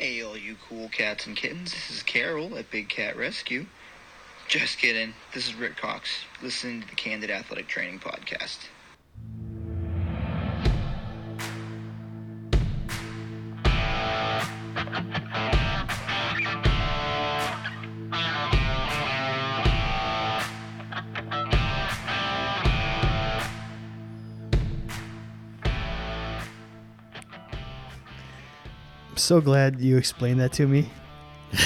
Hey, all you cool cats and kittens. This is Carole at Big Cat Rescue. Just kidding. This is Rick Cox, listening to the Candid Athletic Training Podcast. So glad you explained that to me.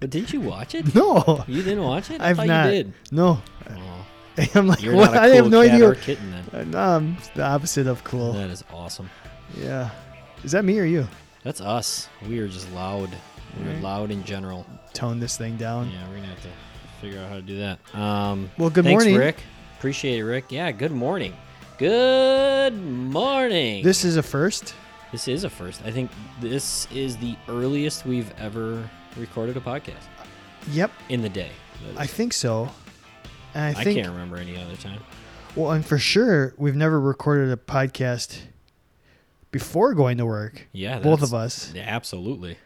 But didn't you watch it? No, You didn't watch it? I I've thought not. you did. No, Oh, I'm like, you're what? not a I cool have no idea. kitten then. Uh, no, I'm the opposite of cool. That is awesome. Yeah. Is that me or you? That's us. We are just loud. We're Right. loud in general. Tone this thing down. Yeah, we're gonna have to figure out how to do that. Um, Well, good thanks, morning. Rick. Appreciate it, Rick. Yeah, good morning. Good morning. This is a first. This is a first. I think this is the earliest we've ever recorded a podcast Yep, in the day. I think so. And I I think can't remember any other time. well, and for sure, we've never recorded a podcast before going to work. Yeah, both of us. Yeah, absolutely.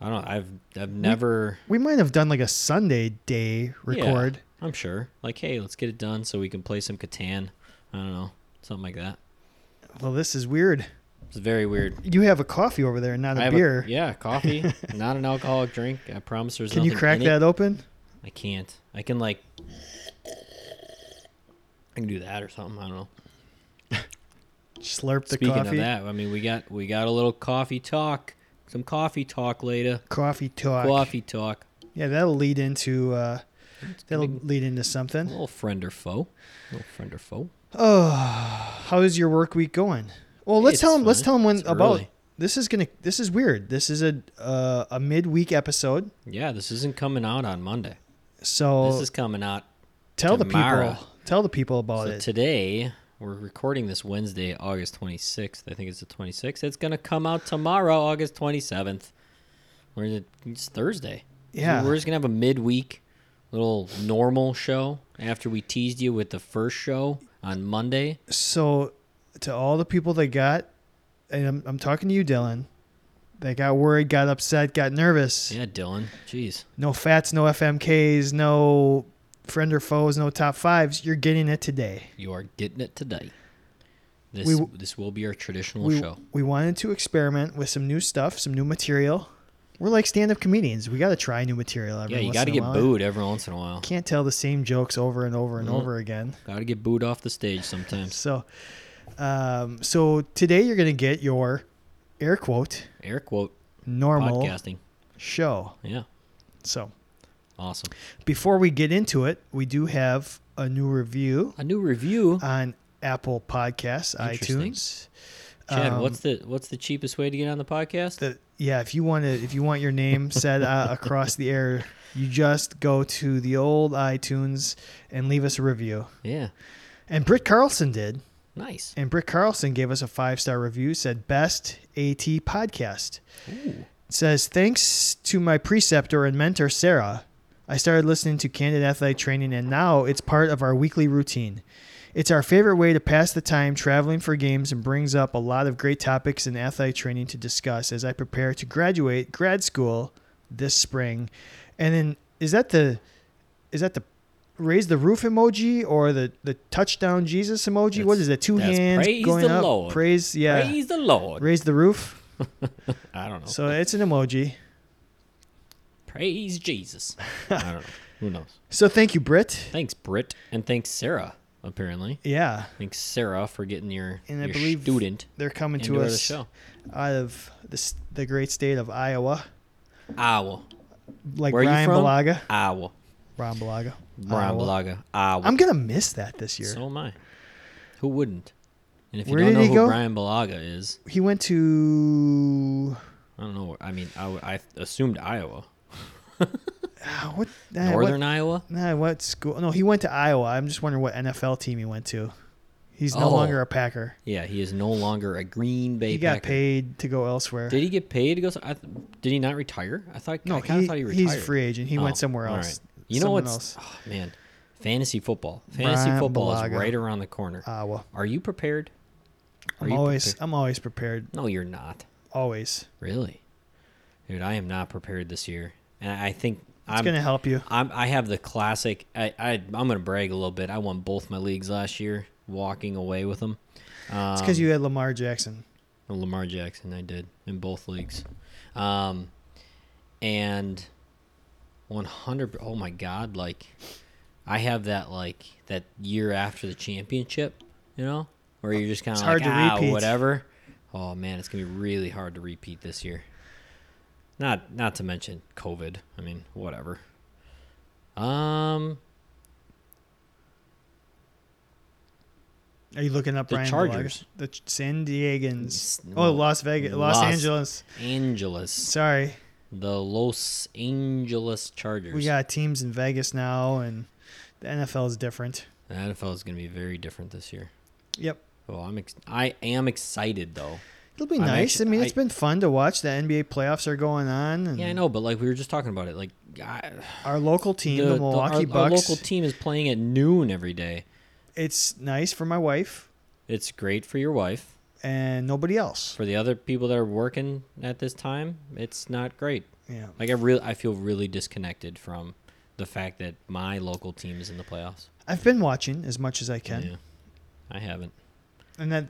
I don't. I've I've never. We might have done like a Sunday day record. Yeah, I'm sure. Like, hey, let's get it done so we can play some Catan. I don't know, something like that. Well, this is weird. It's very weird. You have a coffee over there, not I a have beer. yeah, coffee, not an alcoholic drink. I promise there's Can you crack in it. that open? I can't. I can like. I can do that or something. I don't know. Slurp the Speaking coffee. of that, I mean, we got we got a little coffee talk. Some coffee talk later. Coffee talk. Coffee talk. Yeah, that'll lead into uh, that'll lead into A something. little friend or foe. A little friend or foe. Oh, how is your work week going? Well, let's It's tell him. Let's tell him when It's about. early. This is gonna. This is weird. This is a uh, a midweek episode. Yeah, this isn't coming out on Monday. So This is coming out tell the people. Tell the people about So it. today, we're recording this Wednesday, August 26th. I think it's the 26th. It's going to come out tomorrow, August 27th. We're in it's Thursday. So Yeah. we're just going to have a midweek little normal show after we teased you with the first show on Monday. so to all the people that got, and I'm, I'm talking to you, Dylan. That got worried, got upset, got nervous. Yeah, Dylan. Jeez. No fats, no FMKs, no friend or foes, no top fives. You're getting it today. You are getting it today. This We this will be our traditional we, show. we wanted to experiment with some new stuff, some new material. We're like stand-up comedians. We got to try new material every Yeah, you got to get while. booed every once in a while. Can't tell the same jokes over and over and Mhm. over again. Got to get booed off the stage sometimes. So, um, so today you're gonna get your air quote Air quote normal podcasting. show. Yeah, So awesome. before we get into it, we do have a new review A new review. on Apple Podcasts, iTunes. Chad, Um, what's the what's the cheapest way to get on the podcast? the yeah if you want to if you want your name said uh, across the air you just go to the old itunes and leave us a review yeah, and britt carlson did nice. and britt carlson gave us a five star review said best at podcast Ooh. It says thanks to my preceptor and mentor sarah i started listening to candid Athlete training and now it's part of our weekly routine it's our favorite way to pass the time traveling for games and brings up a lot of great topics in athlete training to discuss as I prepare to graduate grad school this spring. And then is that the is that the raise the roof emoji or the the touchdown Jesus emoji? what That's- is it? Two hands praise going the up. Lord. Praise yeah. Praise the Lord. Raise the roof. I don't know. So it's an emoji. Praise Jesus. I don't know. Who knows? So thank you, Britt. Thanks, Britt, and thanks, Sarah. Apparently, Yeah, thanks, Sarah, for getting your, And I believe student they're coming to us show. out of this, the great state of Iowa, Iowa, like Where are you Bryan from? Bulaga. Iowa, Bryan Bulaga. Bryan Iowa. Bulaga, Iowa. I'm gonna miss that this year. So am I. Who wouldn't? And if you Where don't did know he who go? Bryan Bulaga is, he went to I don't know. where- I mean, I assumed Iowa, ah, what nah, Northern What, Iowa. nah, what school? No, he went to Iowa. I'm just wondering what NFL team he went to. He's no Oh. longer a Packer. Yeah, he is no longer a Green Bay He got Packer. paid to go elsewhere. Did he get paid to go? I th- did he not retire? I thought. no, I kind of he, thought he retired. he's a free agent. He Oh, went somewhere all else. You know what's? Oh, man, fantasy football. Fantasy Bryan football Bulaga. is right around the corner. Iowa. Are you prepared? Are I'm you always prepared? I'm always prepared. No, you're not. always. Really, dude, I am not prepared this year, and I think It's I'm gonna help you. I'm, I have the classic. I, I I'm gonna brag a little bit. I won both my leagues last year, walking away with them. Um, It's because you had Lamar Jackson. Lamar Jackson. I did in both leagues, um, and 100. Oh my God! Like, I have that like that year after the championship. You know, where you're just kind of like ah, repeat." whatever. Oh man, it's gonna be really hard to repeat this year. Not not to mention COVID. I mean, whatever. Um, Are you looking up The Bryan Chargers. Bulaga? The San Diegans. Oh. Las Vegas, Los, Los- Angeles. Angeles, Sorry, the Los Angeles Chargers. we got teams in Vegas now, and the NFL is different. the NFL is going to be very different this year. Yep, Oh, I'm ex- I am excited though. it'll be I'm nice. I mean, it's I- been fun to watch. The NBA playoffs are going on, and Yeah, I know, but like we were just talking about it, like I, our local team, the, the, Milwaukee our, our Bucks. local team is playing at noon every day. it's nice for my wife It's great for your wife. And nobody else. For the other people that are working at this time, it's not great. Yeah, Like I really, I feel really disconnected from the fact that my local team is in the playoffs. I've been watching as much as I can, Yeah, I haven't. and that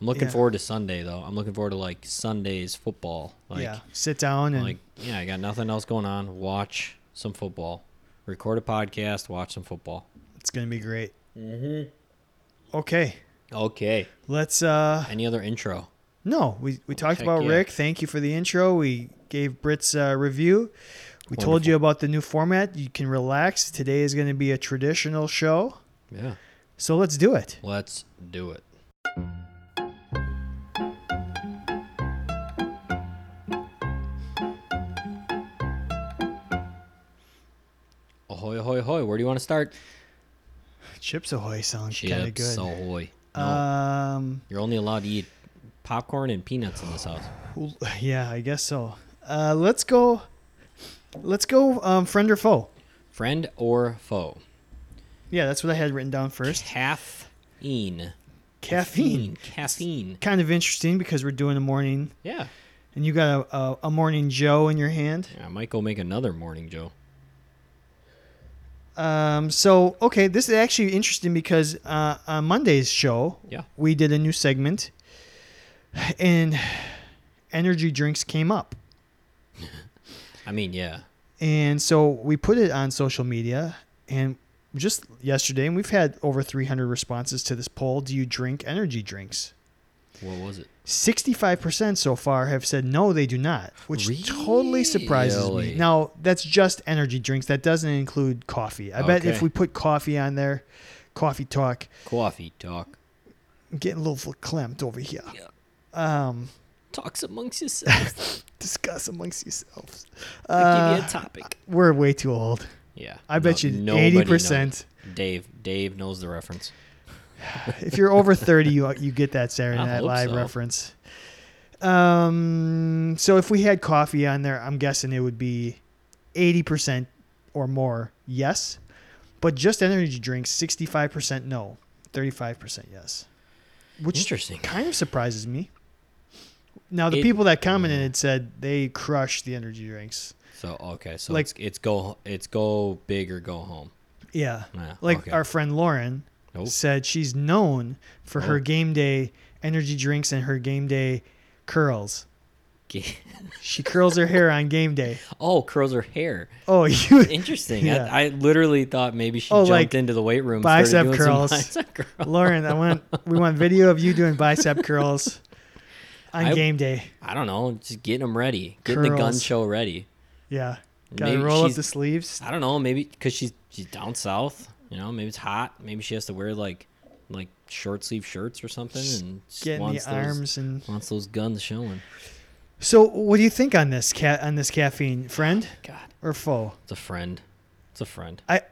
I'm looking Yeah. forward to Sunday though. I'm looking forward to like Sunday's football. Like, yeah, sit down and like yeah, I got nothing else going on. Watch some football. Record a podcast. Watch some football. it's gonna be great. Mm-hmm. Okay, Okay. let's. uh Any other intro? No, we we talked Heck about yeah. Rick. Thank you for the intro. We gave Brit's uh, review. We told you about the new format. You can relax. Today is going to be a traditional show. Yeah. So let's do it. Let's do it. Ahoy, ahoy, ahoy. Where do you want to start? Chips Ahoy sounds kind of good. Chips ahoy. No, Um, you're only allowed to eat popcorn and peanuts in this house. yeah, I guess so. Uh, let's go. Let's go. Um, friend or foe? Friend or foe? Yeah, that's what I had written down first. Caffeine. Caffeine. Caffeine. Kind of interesting because we're doing a morning, Yeah. and you got a, a, a morning Joe in your hand. yeah. I might go make another morning, Joe. Um, so okay, this is actually interesting because uh, on Monday's show, Yeah. we did a new segment, and energy drinks came up, I mean, yeah. and so we put it on social media, and just yesterday, and we've had over 300 responses to this poll. Do you drink energy drinks? What was it? 65% so far have said no, they do not, which totally surprises me. Now, that's just energy drinks. That doesn't include coffee. I bet if we put coffee on there, coffee talk, Coffee talk. I'm getting a little clamped over here. Yeah. Um, Talks amongst yourselves. discuss amongst yourselves. I'll give you Uh, a topic. we're way too old. Yeah. I bet No- you nobody 80%. knows. Dave. Dave knows the reference. If you're over 30, you you get that Saturday Night Live so. reference. Um, so if we had coffee on there, I'm guessing it would be 80% or more yes. But just energy drinks, 65% no, 35% yes. Which Interesting. kind of surprises me. Now, the It- people that commented had said they crush the energy drinks. So okay, so Like- it's, it's go it's go big or go home. Yeah. Yeah, Like okay. our friend Lauren Oh. said she's known for her Oh. game day energy drinks and her game day curls. She curls her hair on game day. oh, curls her hair. Oh, you Interesting. Yeah. I, I literally thought maybe she Oh, jumped like into the weight room. bicep curls. bicep curls. Lauren, I want we want video of you doing bicep curls on I- game day. I don't know, just getting them ready, getting the gun show ready. Yeah. Got to Maybe roll up the sleeves. I don't know, maybe because she's she's down south. You know, maybe it's hot. Maybe she has to wear like like short sleeve shirts or something, and just Getting the wants those, arms and wants those guns showing. So, what do you think on this cat on this caffeine, friend God, or foe? it's a friend. It's a friend. I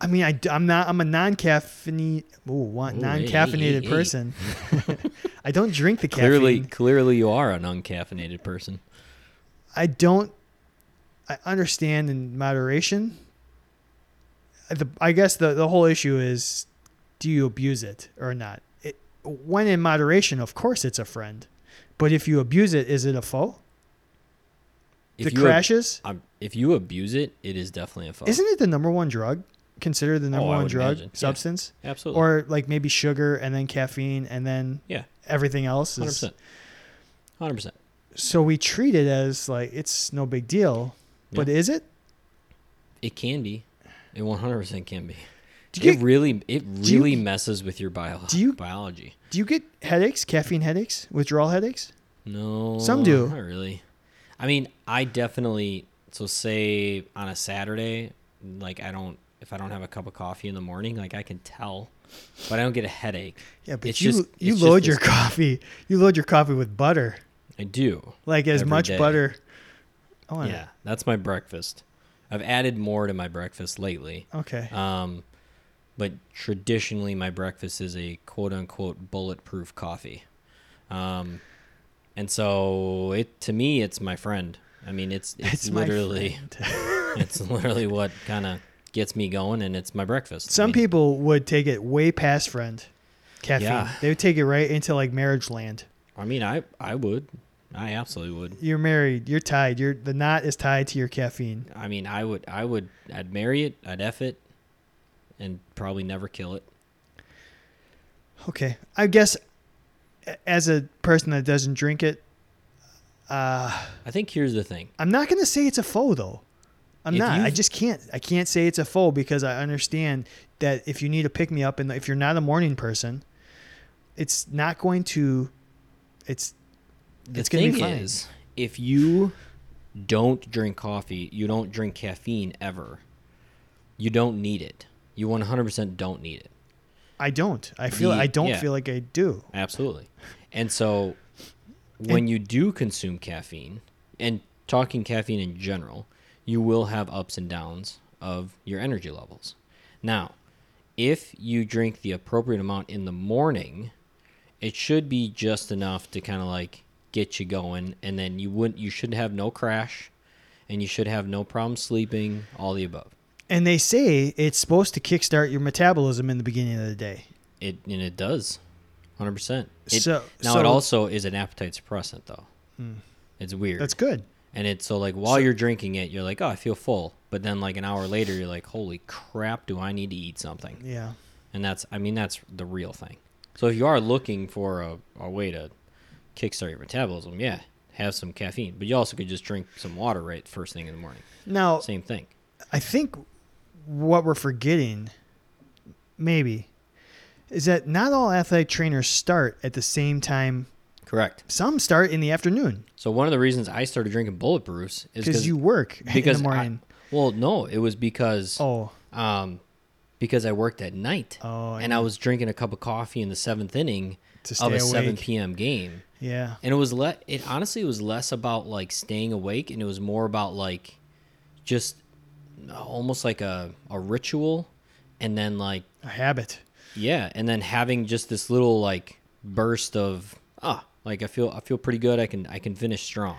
I mean, I, am not. I'm a non-caffeinated, ooh, one, Ooh, hey, hey, non-caffeinated hey, hey. person. I don't drink the caffeine. Clearly, clearly, you are an uncaffeinated person. I don't. I understand in moderation. The, I guess the the whole issue is, do you abuse it or not? It, when in moderation, of course, it's a friend, But if you abuse it, is it a foe? If the you ab- crashes? um, if you abuse it, it is definitely a foe. Isn't it the number one drug? Considered the number Oh, one drug imagine. Yeah. substance? Absolutely. Or like maybe sugar and then caffeine and then yeah, everything else hundred is percent. Hundred percent. so we treat it as like it's no big deal. But is it? It can be. It one hundred percent can be. Do you it get- really, it you- really messes with your bio do you- biology. Do you get headaches, caffeine headaches, withdrawal headaches? No, Some do. Not really. I mean, I definitely. So say on a Saturday, like I don't. If I don't have a cup of coffee in the morning, like I can tell, but I don't get a headache. Yeah, but It's you just- you load your this- coffee. You load your coffee with butter, I do. like as much day. butter. Oh, Yeah, that's my breakfast. I've added more to my breakfast lately. Okay. Um, but traditionally, my breakfast is a quote unquote bulletproof coffee. Um, and so it to me, it's my friend. I mean, it's it's, It's literally it's literally what kind of gets me going, and it's my breakfast. I Some mean, people would take it way past friend caffeine. Yeah. They would take it right into like marriage land. I mean, I I would, I absolutely would. You're married. You're tied. You're the knot is tied to your caffeine. I mean, I would, I would, I'd marry it, I'd f it, and probably never kill it. Okay. I guess as a person that doesn't drink it, uh, I think here's the thing. I'm not going to say it's a foe though. I'm If not. I just can't. I can't say it's a foe because I understand that if you need a pick me up and if you're not a morning person, it's not going to. It's The It's thing is, if you don't drink coffee, you don't drink caffeine ever. You don't need it. You 100% don't need it. I don't. I feel. The- I don't yeah. feel like I do. Absolutely. And so when you do consume caffeine, and talking caffeine in general, you will have ups and downs of your energy levels. Now, if you drink the appropriate amount in the morning, it should be just enough to kind of like get you going and then you wouldn't you should have no crash and you should have no problem sleeping, all the above. And they say it's supposed to kickstart your metabolism in the beginning of the day. It and it does, hundred percent. So- now so- it also is an appetite suppressant though. Hmm. It's weird. That's good. and it's so like while So- you're drinking it, you're like, oh, I feel full. But then like an hour later, you're like, holy crap, do I need to eat something? Yeah. And that's, I mean, that's the real thing. So if you are looking for a, a way to kickstart your metabolism, yeah, have some caffeine. But you also could just drink some water right first thing in the morning. Now, Same thing. I think what we're forgetting, maybe, is that not all athletic trainers start at the same time. Correct. Some start in the afternoon So one of the reasons I started drinking bulletproofs is because you work because in the I- morning. well, no, it was because oh, um, because I worked at night. Oh, and I was drinking a cup of coffee in the seventh inning To of a 7 p.m. game. Yeah. And it was le- it honestly was less about like staying awake and it was more about like just almost like a, a ritual and then like A habit. yeah, and then having just this little like burst of ah, like I feel I feel pretty good. I can I can finish strong.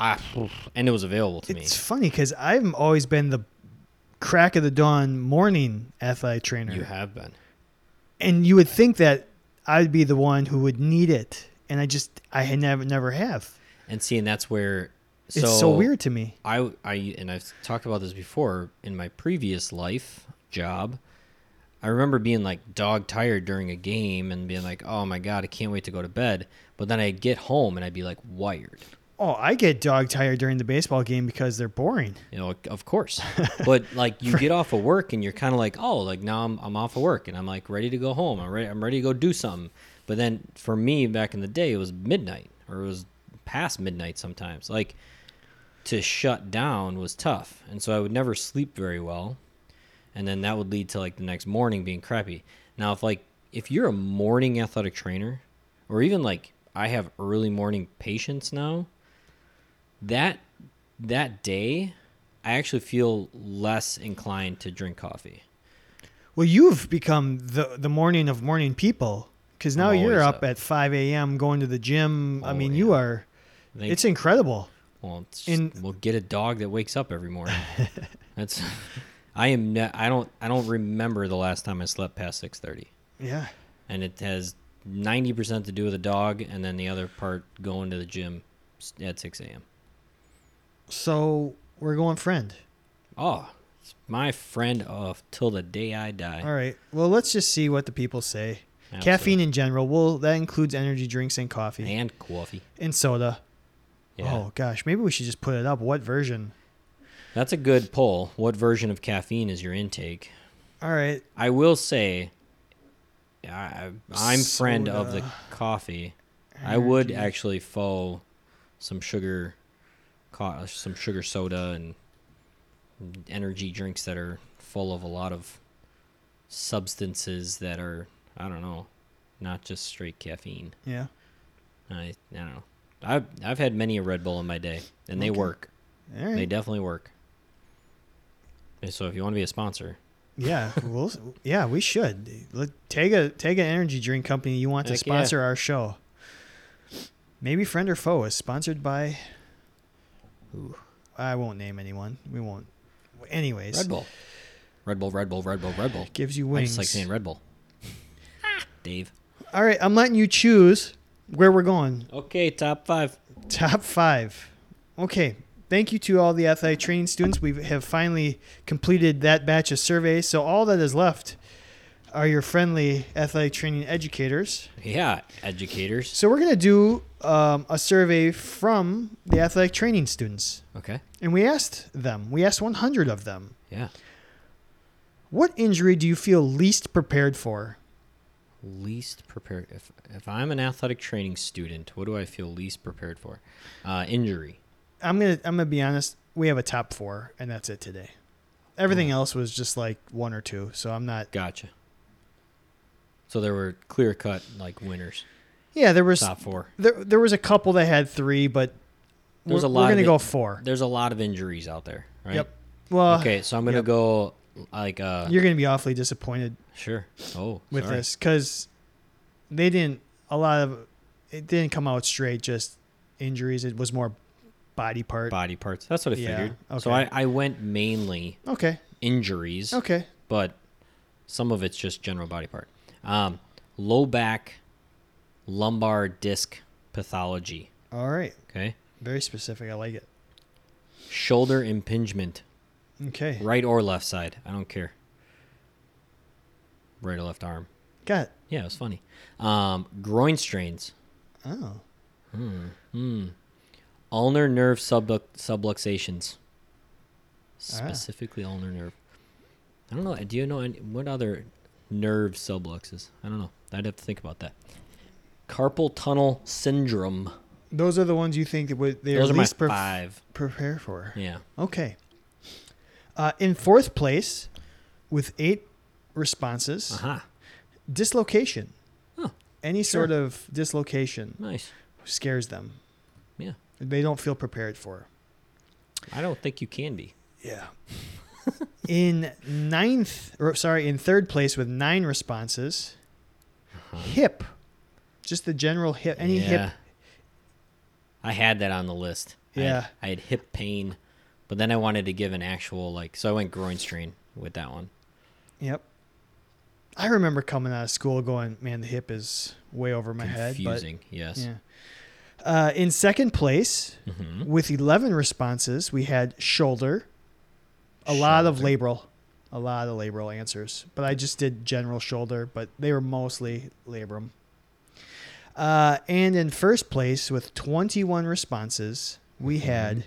Ah, and it was available to me. It's funny because I've always been the crack of the dawn morning athletic trainer. You have been. and you would think that I'd be the one who would need it, and I just I had never never have. And see, and that's where so, It's so weird to me. I I and I've talked about this before in my previous life job. I remember being like dog tired during a game and being like, "Oh my god, I can't wait to go to bed." But then I'd get home and I'd be like wired. Oh, I get dog tired during the baseball game because they're boring. You know, of course. but like you get off of work and you're kind of like, "Oh, like now I'm I'm off of work and I'm like ready to go home. I'm ready I'm ready to go do something." But then for me back in the day, it was midnight or it was past midnight sometimes. Like to shut down was tough. And so I would never sleep very well. And then that would lead to like the next morning being crappy. Now, if like if you're a morning athletic trainer or even like I have early morning patients now, that that day I actually feel less inclined to drink coffee. Well, you've become the the morning of morning people because now you're up, up. at 5 a.m. going to the gym. I Oh, mean, yeah. you are. I It's incredible. Well, it's just- In- we'll get a dog that wakes up every morning. That's. I am. Ne- I don't. I don't remember the last time I slept past six thirty, Yeah. and it has ninety percent to do with a dog, and then the other part going to the gym at six a.m. So we're going friend. Oh, it's my friend of till the day I die. All right. Well, let's just see what the people say. Absolutely. Caffeine in general. Well, that includes energy drinks and coffee and coffee. and soda. Yeah. Oh gosh, maybe we should just put it up. What version? That's a good poll. What version of caffeine is your intake? All right. I will say, I, I'm friend of the coffee. I would actually foe some sugar, some sugar soda and energy drinks that are full of a lot of substances that are I don't know, not just straight caffeine. Yeah. I I don't know. I've I've had many a Red Bull in my day, and they work. Right. They definitely work. And so if you want to be a sponsor, Yeah, we'll, yeah, we should. Let, take a take an energy drink company you want to Heck yeah. sponsor our show. Maybe friend or foe is sponsored by. Ooh. I won't name anyone. We won't. Anyways, Red Bull, Red Bull, Red Bull, Red Bull, Red Bull. gives you I wings. just like saying Red Bull. Dave. All right, I'm letting you choose where we're going. Okay, top five. Top five. Okay. Thank you to all the athletic training students. We have finally completed that batch of surveys. So all that is left are your friendly athletic training educators. Yeah, educators. So we're gonna do um, a survey from the athletic training students, Okay. and we asked them. We asked 100 of them. Yeah. What injury do you feel least prepared for? Least prepared. If if I'm an athletic training student, what do I feel least prepared for? Uh, injury. I'm gonna I'm gonna be honest. We have a top four, and that's it today. Everything else was just like one or two. So I'm not. Gotcha. So there were clear cut like winners. Yeah, there was Top four. there there was a couple that had three, but There's we're, a we're lot gonna of go four. There's a lot of injuries out there, right? Yep. Well, okay, so I'm gonna yep. go like uh you're gonna be awfully disappointed sure. Oh, with sorry. this because they didn't a lot of it didn't come out straight just injuries. It was more body part. body parts. That's what I Yeah, figured. So. I, I went mainly Okay. injuries, Okay. but some of it's just general body part. Um, low back, lumbar disc pathology. All right. Okay, Very specific. I like it. shoulder impingement, Okay. right or left side. I don't care. Right or left arm. Got it. Yeah, it was funny. Um, groin strains. Oh. Hmm. Hmm. Ulnar nerve sublu- subluxations. Ah. Specifically, ulnar nerve. I don't know. Do you know any, what other nerve subluxes? I don't know. I'd have to think about that. Carpal tunnel syndrome. Those are the ones you think that would they're Those are my least pref- five. prepare for. Yeah. Okay. Uh, in fourth place, with eight responses, uh-huh. dislocation. Oh, Any sure. sort of dislocation nice. scares them. Yeah. They don't feel prepared for. I don't think you can be. Yeah. in ninth, or sorry, in third place with nine responses, hip. Just the general hip. Any Uh-huh. yeah. hip. I had that on the list. I had- Yeah. I had hip pain, but then I wanted to give an actual like, so I went groin strain with that one. Yep. I remember coming out of school going, man, the hip is way over my head. Confusing. But, yes. yeah. Uh, in second place, Mhm. with 11 responses, we had shoulder. A lot of labral. A lot of labral answers. But I just did general shoulder, but they were mostly labrum. Uh, and in first place, with 21 responses, we Mm-hmm. had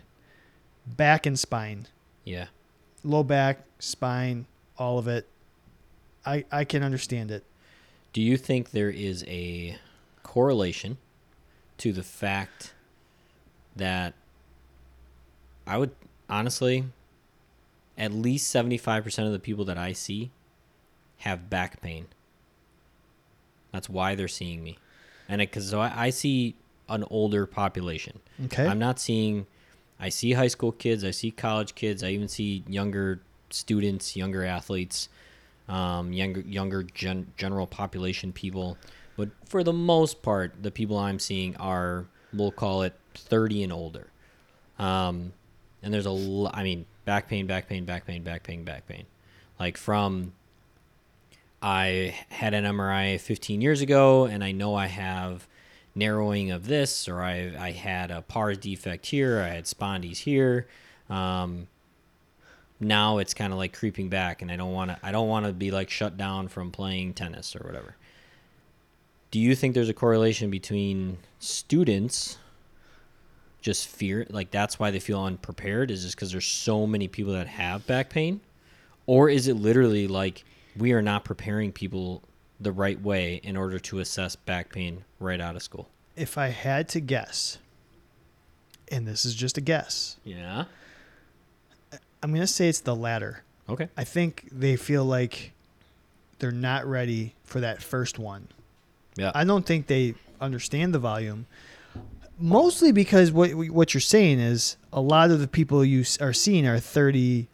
back and spine. Yeah. Low back, spine, all of it. I, I can understand it. Do you think there is a correlation to the fact that I would honestly, at least 75% of the people that I see have back pain? That's why they're seeing me. And because so I, I see an older population. Okay. I'm not seeing. I see high school kids. I see college kids. I even see younger students, younger athletes, um, younger younger gen, general population people. But for the most part, the people I'm seeing are we'll call it 30 and older. Um, and there's a l- I mean back pain, back pain, back pain, back pain, back pain, like from I had an MRI 15 years ago, and I know I have narrowing of this, or I I had a pars defect here, I had spondies here. Um, now it's kind of like creeping back, and I don't want to. I don't want to be like shut down from playing tennis or whatever. Do you think there's a correlation between students just fear like that's why they feel unprepared is just because there's so many people that have back pain or is it literally like we are not preparing people the right way in order to assess back pain right out of school If I had to guess, and this is just a guess, yeah I'm to say it's the latter. okay I think they feel like they're not ready for that first one. yeah I don't think they understand the volume. Mostly because what what you're saying is a lot of the people you are seeing are 30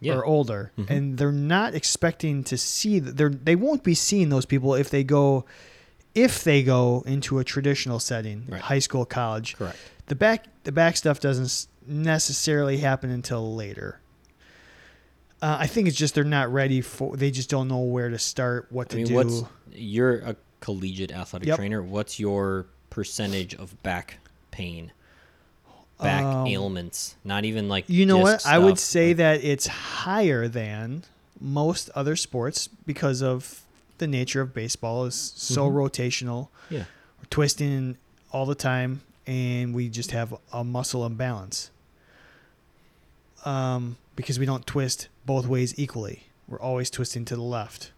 yeah or older, Mhm. and they're not expecting to see. th- They're they won't be seeing those people if they go if they go into a traditional setting, Right. high school, college. correct The back the back stuff doesn't necessarily happen until later. Uh, I think it's just they're not ready for. They just don't know where to start, what i to mean do. you're a collegiate athletic Yep. trainer what's your percentage of back pain back Um, ailments not even like You know what? disc I would say like- that it's higher than most other sports because of the nature of baseball is so Mhm. rotational. yeah We're twisting all the time and we just have a muscle imbalance. Um, because we don't twist both ways equally. We're always twisting to the left.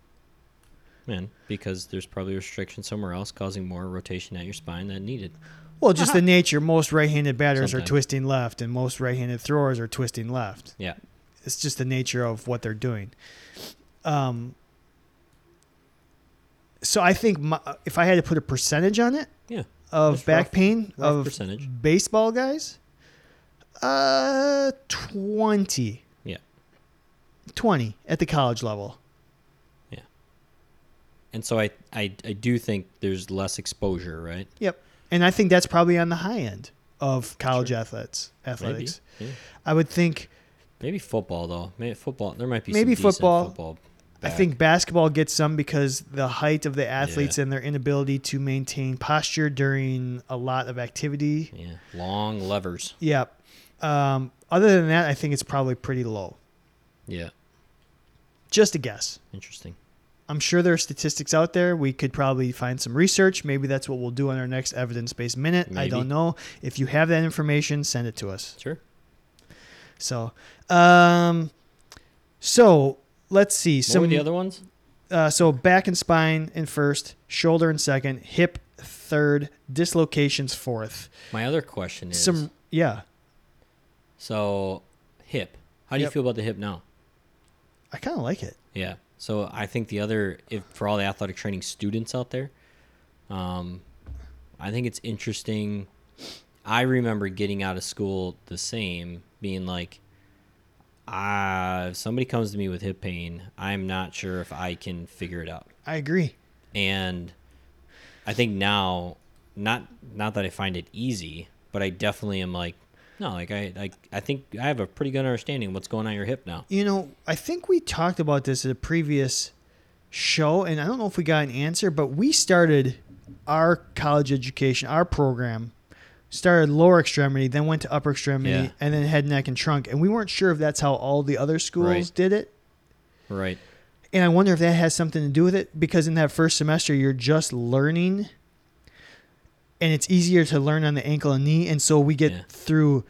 Man because there's probably restriction somewhere else causing more rotation at your spine than needed Well, just the nature. Most right-handed batters are twisting left, and most right-handed throwers are twisting left. yeah It's just the nature of what they're doing. Um. So I think my, if I had to put a percentage on it yeah of That's back rough- pain rough of percentage. baseball guys, uh, twenty. Yeah. Twenty at the college level. And so I, I, I do think there's less exposure, right? Yep. And I think that's probably on the high end of college athletes athletics. Maybe. Yeah. I would think Maybe football though. Maybe football. There might be Maybe some football. football I think basketball gets some because the height of the athletes and their inability to maintain posture during a lot of activity. Yeah, long levers. Yep. Um, other than that, I think it's probably pretty low. Yeah, Just a guess. interesting. I'm sure there are statistics out there. We could probably find some research. Maybe that's what we'll do on our next evidence based minute. I don't know. If you have that information, send it to us. Sure. So, um, so let's see. What Some were the other ones? uh, so back and spine in first, shoulder in second, hip third, dislocations fourth. My other question is Some yeah, so hip. How do you feel about the hip now? I kind of like it. Yeah. So I think the other, if for all the athletic training students out there, um, I think it's interesting. I remember getting out of school the same, being like, ah, if somebody comes to me with hip pain, I'm not sure if I can figure it out. I agree. And I think now, not not that I find it easy, but I definitely am like, no, like I, I, I think I have a pretty good understanding of what's going on your hip now. You know, I think we talked about this at a previous show, and I don't know if we got an answer, but we started our college education, our program, started lower extremity, then went to upper extremity, Yeah. and then head, neck, and trunk. And we weren't sure if that's how all the other schools Right. did it. Right. And I wonder if that has something to do with it because in that first semester, you're just learning and it's easier to learn on the ankle and knee. And so we get Yeah. through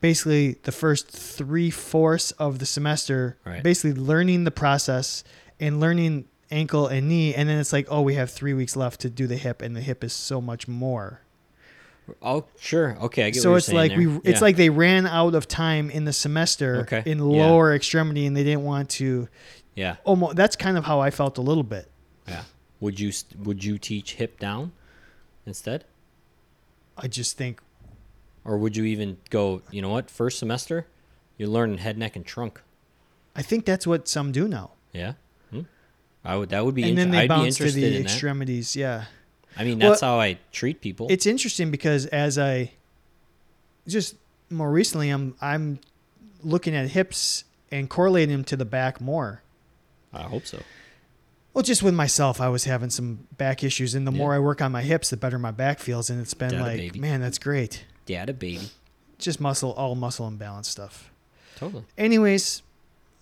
basically the first three fourths of the semester, Right. basically learning the process and learning ankle and knee. And then it's like, oh, we have three weeks left to do the hip, and the hip is so much more. Oh, sure. Okay, I get So what it's you're saying like there. we, it's Yeah. like they ran out of time in the semester Okay. in Yeah. lower extremity, and they didn't want to. yeah, Almost, that's kind of how I felt a little bit. yeah. Would you would you teach hip down instead, I just think or would you even go? You know what? First semester, you're learning head, neck, and trunk. I think that's what some do now. Yeah. Hmm. I would. That would be. and then they I'd bounce to the in that. extremities. Yeah. I mean, Well, that's how I treat people. It's interesting because as I just more recently I'm I'm looking at hips and correlating them to the back more. I hope so. Well, just with myself, I was having some back issues, and the Yeah. more I work on my hips, the better my back feels, and it's been Data like, man, that's great. Data baby. Just muscle, all muscle imbalance stuff. Totally. Anyways,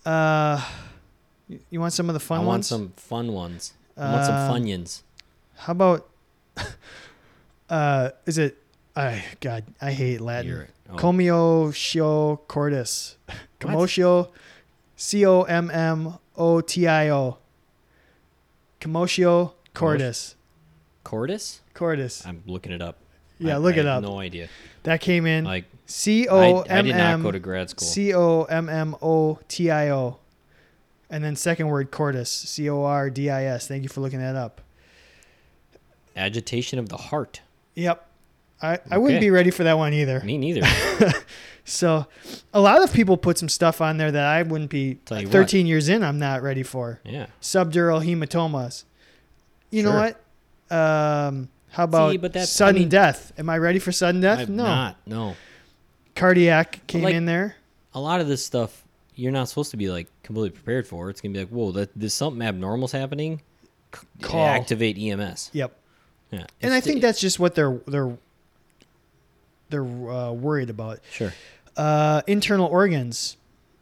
uh, you- want some of the fun ones? I want some fun ones. I want some Uh, funyuns. How about, uh, is it? I God, I hate Latin. You're- oh, Commotio cordis. Commotio, C O M M O T I O. Commotio cordis. Cordis? Cordis. I'm looking it up. Yeah, I- look I it have up. No idea. That came in Like C I, O I M did not go to grad school. C O M M O T I O. And then second word cordis. C O R D I S. Thank you for looking that up. Agitation of the heart. Yep. I, I wouldn't Okay. be ready for that one either. Me neither. So, a lot of people put some stuff on there that I wouldn't be. Tell you what. 13 years in, I'm not ready for. yeah. Subdural hematomas. You know Sure. what? Um, how about but that's- I sudden mean- death? Am I ready for sudden death? I'm no. not. No. Cardiac came like- in there. A lot of this stuff you're not supposed to be like completely prepared for. It's gonna be like, whoa, that there's something abnormal's happening. C- Call. Activate EMS. Yep. Yeah. And I think that's just what they're they're they're uh, worried about. sure. Uh, internal organs,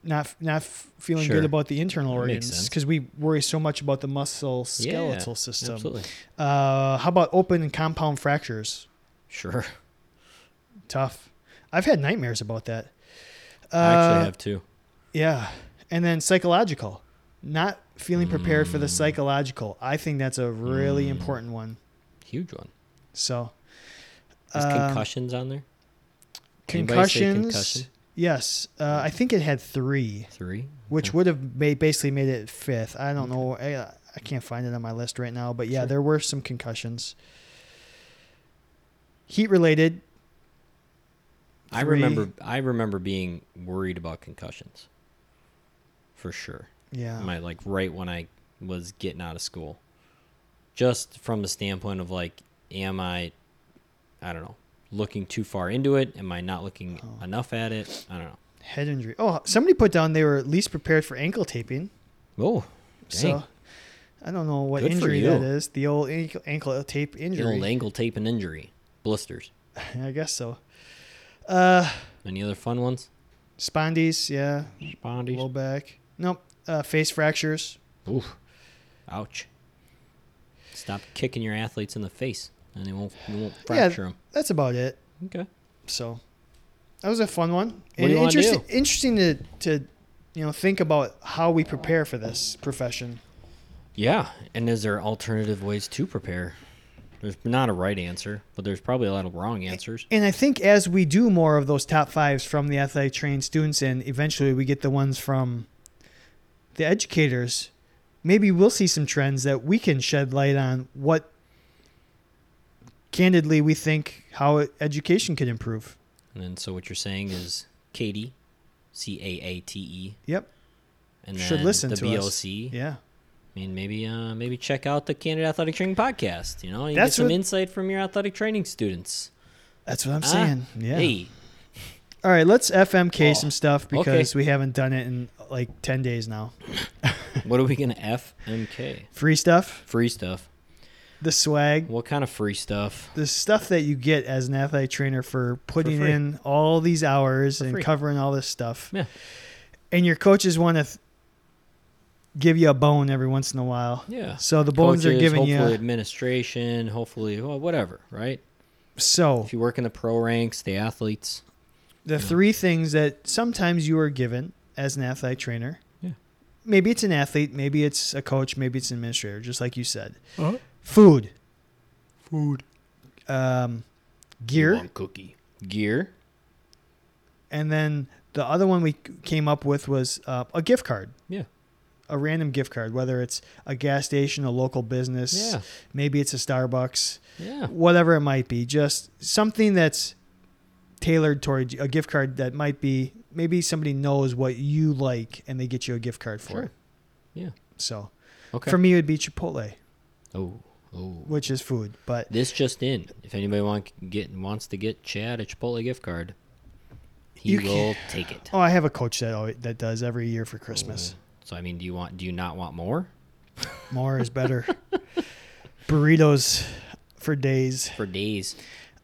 not not f- feeling Sure. good about the internal That organs because we worry so much about the muscle skeletal Yeah, system. Absolutely. Uh, how about open and compound fractures? Sure. Tough. I've had nightmares about that. Uh, I actually have two. Yeah. And then psychological. Not feeling prepared for the Mm. psychological. I think that's a really Mm. important one. Huge one. So, Is um, concussions on there? Concussions. concussion? Yes. Uh, I think it had three, Three. which Okay. would have made, basically made it fifth. I don't know. I, I can't find it on my list right now. But yeah, Sure. there were some concussions. Heat related. I remember. I remember being worried about concussions. For sure. Yeah. My like right when I was getting out of school. Just from the standpoint of like, am I, I don't know, looking too far into it? Am I not looking Oh. enough at it? I don't know. Head injury. Oh, somebody put down they were at least prepared for ankle taping. Oh, So I don't know what Good injury that is. The old ankle, ankle tape injury. the old ankle tape and injury, blisters. I guess so. Uh, Any other fun ones? spondies, yeah, Spondies. low back. Nope. Uh, face fractures. Oof. Ouch. Stop kicking your athletes in the face, and they won't, they won't Yeah. fracture them. That's about it. Okay. So that was a fun one. What and do you wanna interesting, do? interesting to to you know think about how we prepare for this profession. Yeah, and is there alternative ways to prepare? There's not a right answer, but there's probably a lot of wrong answers. And I think as we do more of those top fives from the athletic trained students, and eventually we get the ones from the educators, maybe we'll see some trends that we can shed light on what candidly we think how education could improve. And then, so what you're saying is Katie, C A A T E, Yep. and Should listen the to BOC. us. Yeah. I mean, maybe uh, maybe check out the Candid Athletic Training podcast. You know, you get some what- insight from your athletic training students. That's what I'm Ah, saying. Yeah. Hey, All right, let's FMK Oh, some stuff okay. because we haven't done it in like 10 days now. what are we gonna FMK? Free stuff, Free stuff. The swag, What kind of free stuff? the stuff that you get as an athletic trainer for putting free. in all these hours For and free. covering all this stuff. Yeah. And your coaches want to th- give you a bone every once in a while. Yeah. So the bones are Coaches, giving hopefully you. administration, hopefully well, whatever, right? So If you work in the pro ranks, the athletes. the three things that sometimes you are given as an athletic trainer. Yeah. Maybe it's an athlete, maybe it's a coach, maybe it's an administrator, just like you said. Uh-huh. Food, Food. um, gear, cookie. Gear. and then the other one we came up with was uh, a gift card. Yeah. A random gift card, whether it's a gas station, a local business, Yeah. maybe it's a Starbucks, Yeah. whatever it might be. Just something that's tailored toward a gift card that might be maybe somebody knows what you like and they get you a gift card for Sure. it. Yeah. So Okay. for me, it would be Chipotle, oh. Oh. which is food. But This just in. If anybody want get wants to get Chad a Chipotle gift card, he You will take it. oh, I have a coach that always, that does every year for Christmas. So I mean, do you want? Do you not want more? More is better. Burritos for days. For days.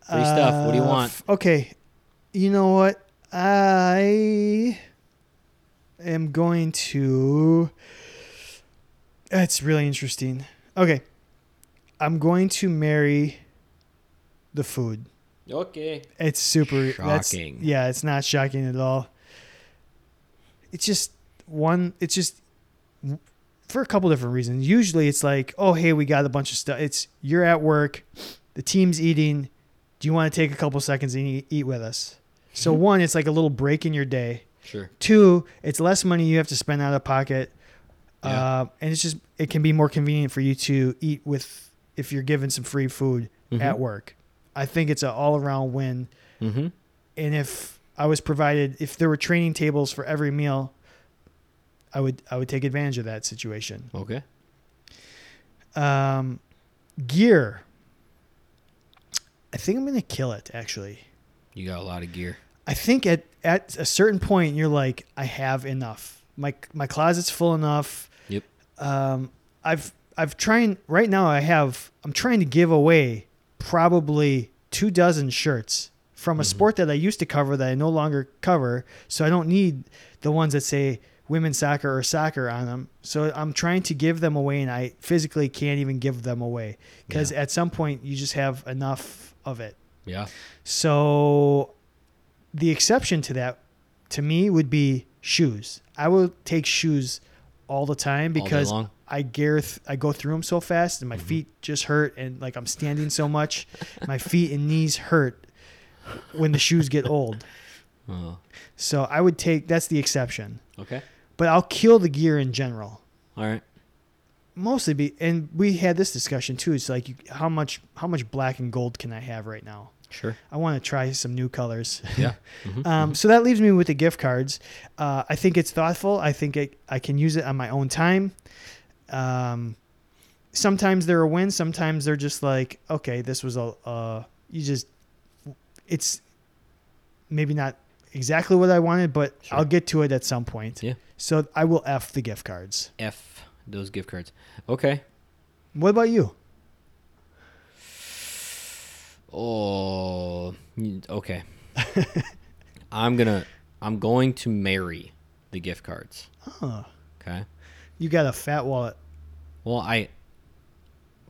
Free stuff. What do you Uh, want? f- Okay. You know what? I am going to. It's really interesting. Okay. I'm going to marry the food. Okay. It's super that's- Shocking. yeah, it's not shocking at all. It's just one. It's just for a couple different reasons. Usually, it's like, oh, hey, we got a bunch of stuff. It's you're at work, the team's eating. Do you want to take a couple seconds and eat, eat with us? So one, it's like a little break in your day. Sure. Two, it's less money you have to spend out of pocket, Yeah. uh, and it's just it can be more convenient for you to eat with if you're given some free food Mhm. at work. I think it's an all around win Mm-hmm. and if I was provided if there were training tables for every meal, I would I would take advantage of that situation. Okay. Um, gear. I think I'm gonna kill it. Actually, You got a lot of gear. I think at at a certain point you're like, I have enough. My my closet's full enough. Yep. Um, I've I've trying right now. I have I'm trying to give away probably two dozen shirts from a mm-hmm. sport that I used to cover that I no longer cover. So I don't need the ones that say women's soccer or soccer on them. So I'm trying to give them away, and I physically can't even give them away because at some point you just have enough of it. Yeah. So the exception to that to me would be shoes. I will take shoes all the time because long? I gareth I go through them so fast and my feet just hurt and like I'm standing so much, my feet and knees hurt when the shoes get old. Oh. So I would take that's the exception. Okay. But I'll kill the gear in general. All right. Mostly be and we had this discussion too. It's like you, how much how much black and gold can I have right now? Sure. I want to try some new colors. Yeah. Mhm. Um, so that leaves me with the gift cards. Uh, I think it's thoughtful. I think it, I can use it on my own time. Um, sometimes they're a win. Sometimes they're just like, okay, this was a, uh, you just, it's maybe not exactly what I wanted, but Sure. I'll get to it at some point. Yeah. So I will F the gift cards. F those gift cards. Okay. What about you? Oh. Okay. I'm gonna. I'm going to marry the gift cards. Oh, Okay. You got a fat wallet. Well, I,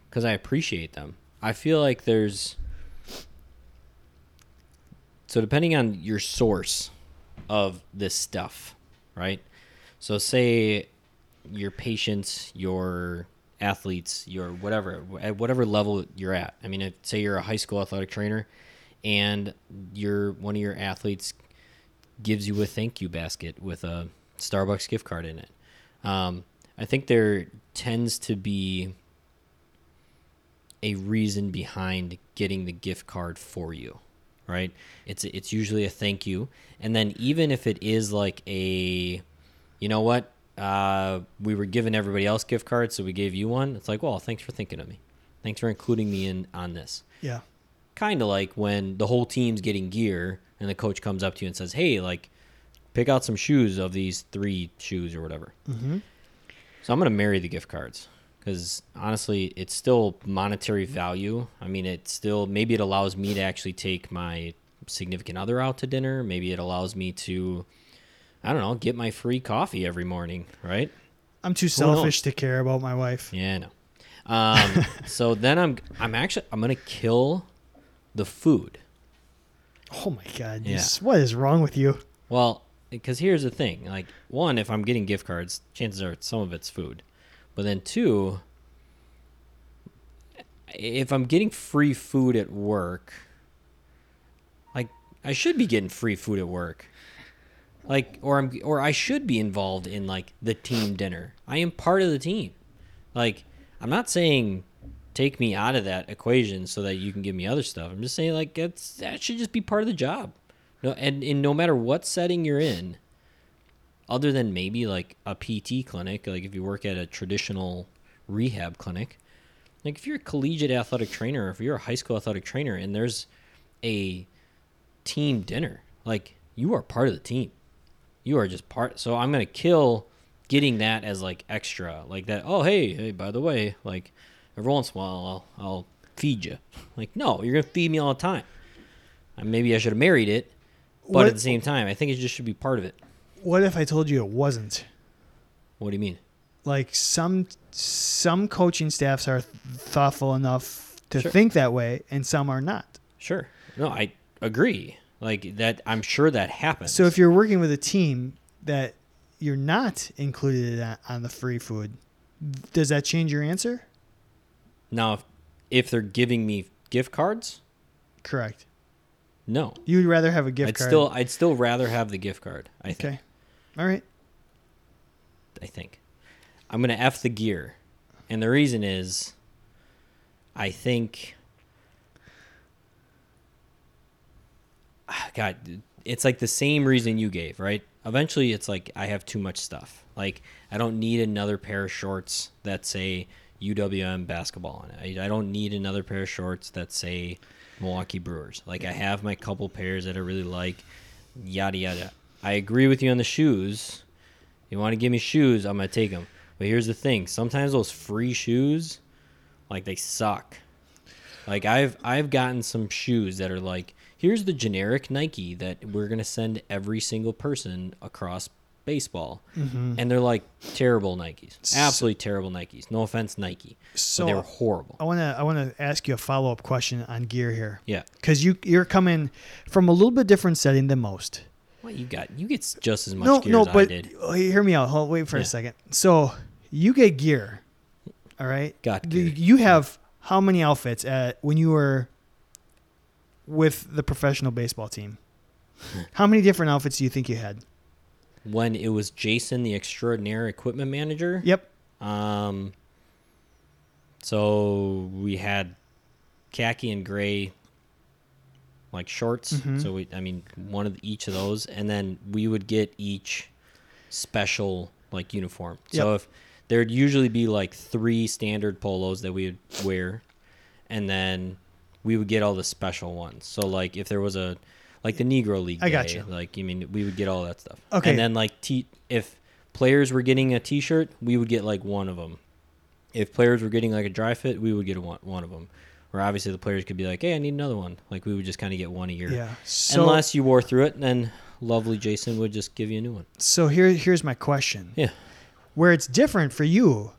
because I appreciate them. I feel like there's. So depending on your source of this stuff, right? So say your patients, your athletes, your whatever, at whatever level you're at. I mean, if, say you're a high school athletic trainer, and your one of your athletes gives you a thank you basket with a Starbucks gift card in it. Um, I think there tends to be a reason behind getting the gift card for you, right? It's it's usually a thank you, and then even if it is like a, you know what, uh, we were giving everybody else gift cards, so we gave you one. It's like, well, thanks for thinking of me, thanks for including me in on this. Yeah. Kind of like when the whole team's getting gear, and the coach comes up to you and says, "Hey, like, pick out some shoes of these three shoes or whatever." Mm-hmm. So I'm gonna marry the gift cards because honestly, it's still monetary value. I mean, it still maybe it allows me to actually take my significant other out to dinner. Maybe it allows me to, I don't know, get my free coffee every morning, right? I'm too selfish to care about my wife. Yeah, I know. Um, so then I'm I'm actually I'm gonna kill the food. Oh my god! Yeah. this- what is wrong with you? Well, because here's the thing: like, one, if I'm getting gift cards, chances are some of it's food, but then two, if I'm getting free food at work, like I should be getting free food at work, like, or I'm or I should be involved in like the team dinner. I am part of the team. Like, I'm not saying take me out of that equation so that you can give me other stuff. I'm just saying like that should just be part of the job. No, and, in no matter what setting you're in, other than maybe like a PT clinic, like if you work at a traditional rehab clinic, like if you're a collegiate athletic trainer, if you're a high school athletic trainer, and there's a team dinner, like you are part of the team. You are just part. So I'm gonna kill getting that as like extra, like that. Oh, hey, hey, by the way, like every once in a while, I'll, I'll feed you. Like, no, you're gonna feed me all the time. Maybe I should have married it, but at the same time, I think it just should be part of it. What if I told you it wasn't? What do you mean? Like some some coaching staffs are thoughtful enough to Sure. think that way, and some are not. Sure. No, I agree. Like that, I'm sure that happens. So if you're working with a team that you're not included on- on the free food, does that change your answer? now, if, if they're giving me gift cards, Correct. No, You would rather have a gift I'd card. still, I'd still rather have the gift card. I think. okay. All right. I think. I'm gonna f the gear, and the reason is, I think. Ah, God, it's like the same reason you gave, right? Eventually, it's like I have too much stuff. Like I don't need another pair of shorts that say UWM basketball on it. I, I don't need another pair of shorts that say Milwaukee Brewers. Like I have my couple pairs that I really like. Yada yada. I agree with you on the shoes. You want to give me shoes, I'm gonna take them. But here's the thing: sometimes those free shoes, like they suck. Like I've I've gotten some shoes that are like, here's the generic Nike that we're gonna send every single person across baseball, mm-hmm. and they're like terrible Nikes, absolutely terrible Nikes. No offense, Nike, So but they were horrible. I want to I want to ask you a follow up question on gear here Yeah. because you you're coming from a little bit different setting than most. Well, you got you get just as much no, gear no, as I but did. oh, hear me out. Hold, wait for Yeah. a second. So you get gear, all right? Got gear. You have how many outfits at when you were with the professional baseball team? Hmm. how many different outfits do you think you had? When it was Jason, the extraordinaire equipment manager. Yep. Um, so we had khaki and gray, like shorts. Mhm. So we, I mean, one of each of those, and then we would get each special like uniform. So if there'd usually be like three standard polos that we would wear, and then we would get all the special ones. So like if there was a like the Negro League, I got day, you. Like you mean we would get all that stuff. Okay. And then like t if players were getting a T-shirt, we would get like one of them. If players were getting like a dry fit, we would get one, one of them. Or obviously the players could be like, "Hey, I need another one." Like we would just kind of get one a year. Yeah. So Unless you wore through it, then lovely Jason would just give you a new one. so here here's my question. Yeah. Where it's different for you.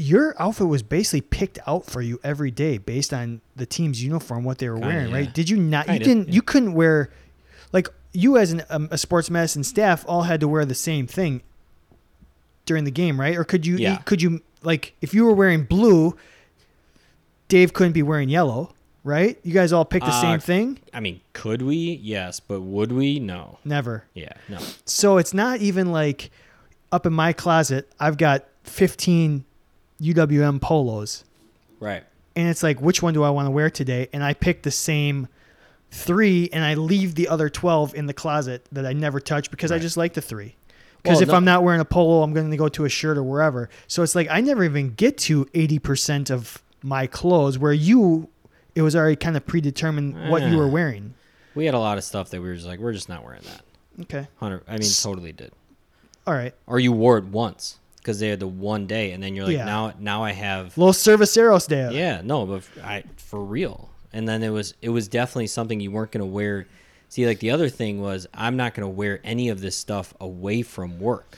Your outfit was basically picked out for you every day based on the team's uniform, what they were Kinda, wearing, yeah. right? Did you not? you Kinda, didn't. yeah. You couldn't wear, like you as an, um, a sports medicine staff all had to wear the same thing during the game, right? Or could you? Yeah. Could you like if you were wearing blue, Dave couldn't be wearing yellow, right? You guys all picked the Uh, same thing. I mean, could we? Yes, but would we? No. Never. Yeah, no. So it's not even like up in my closet, I've got 15 UWM polos. Right. And it's like, which one do I want to wear today? And I pick the same three and I leave the other 12 in the closet that I never touch because I just like the three. Because Well, if no- I'm not wearing a polo, I'm going to go to a shirt or wherever. So it's like I never even get to 80% of my clothes where you, it was already kind of predetermined what you were Ah. wearing. We had a lot of stuff that we were just like, we're just not wearing that. Okay. Hundred. I mean, totally did. All right. Or you wore it once because they had the one day, and then you're like, Yeah. now, now I have. Los Cerveceros Day. Yeah, no, but f- I for real. And then it was it was definitely something you weren't gonna wear. See, like the other thing was, I'm not gonna wear any of this stuff away from work.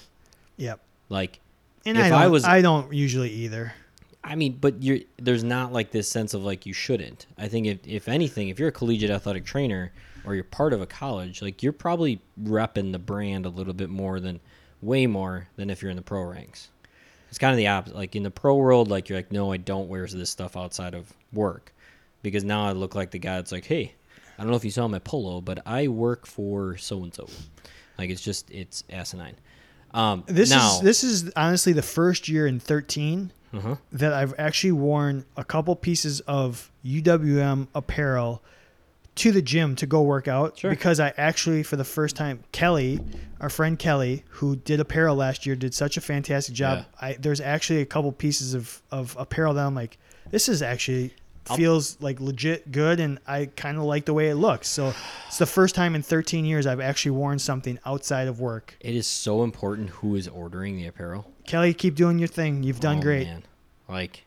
Yep. Like, And If I, don't, I was- I don't usually either. I mean, but you're there's not like this sense of like you shouldn't. I think if if anything, if you're a collegiate athletic trainer or you're part of a college, like you're probably repping the brand a little bit more than way more than if you're in the pro ranks. It's kind of the opposite. Like in the pro world, like you're like, no, I don't wear this stuff outside of work because now I look like the guy that's like, hey, I don't know if you saw my polo, but I work for so and so. Like it's just it's asinine. Um, This now, is this is honestly the first year in 13 uh-huh. that I've actually worn a couple pieces of UWM apparel to the gym to go work out Sure. because I actually for the first time Kelly, our friend Kelly, who did apparel last year, did such a fantastic job. Yeah. I there's actually a couple pieces of of apparel that I'm like, this is actually I'll- feels like legit good, and I kind of like the way it looks. So it's the first time in 13 years I've actually worn something outside of work. It is so important who is ordering the apparel. Kelly, keep doing your thing. You've done Oh, great. man. Like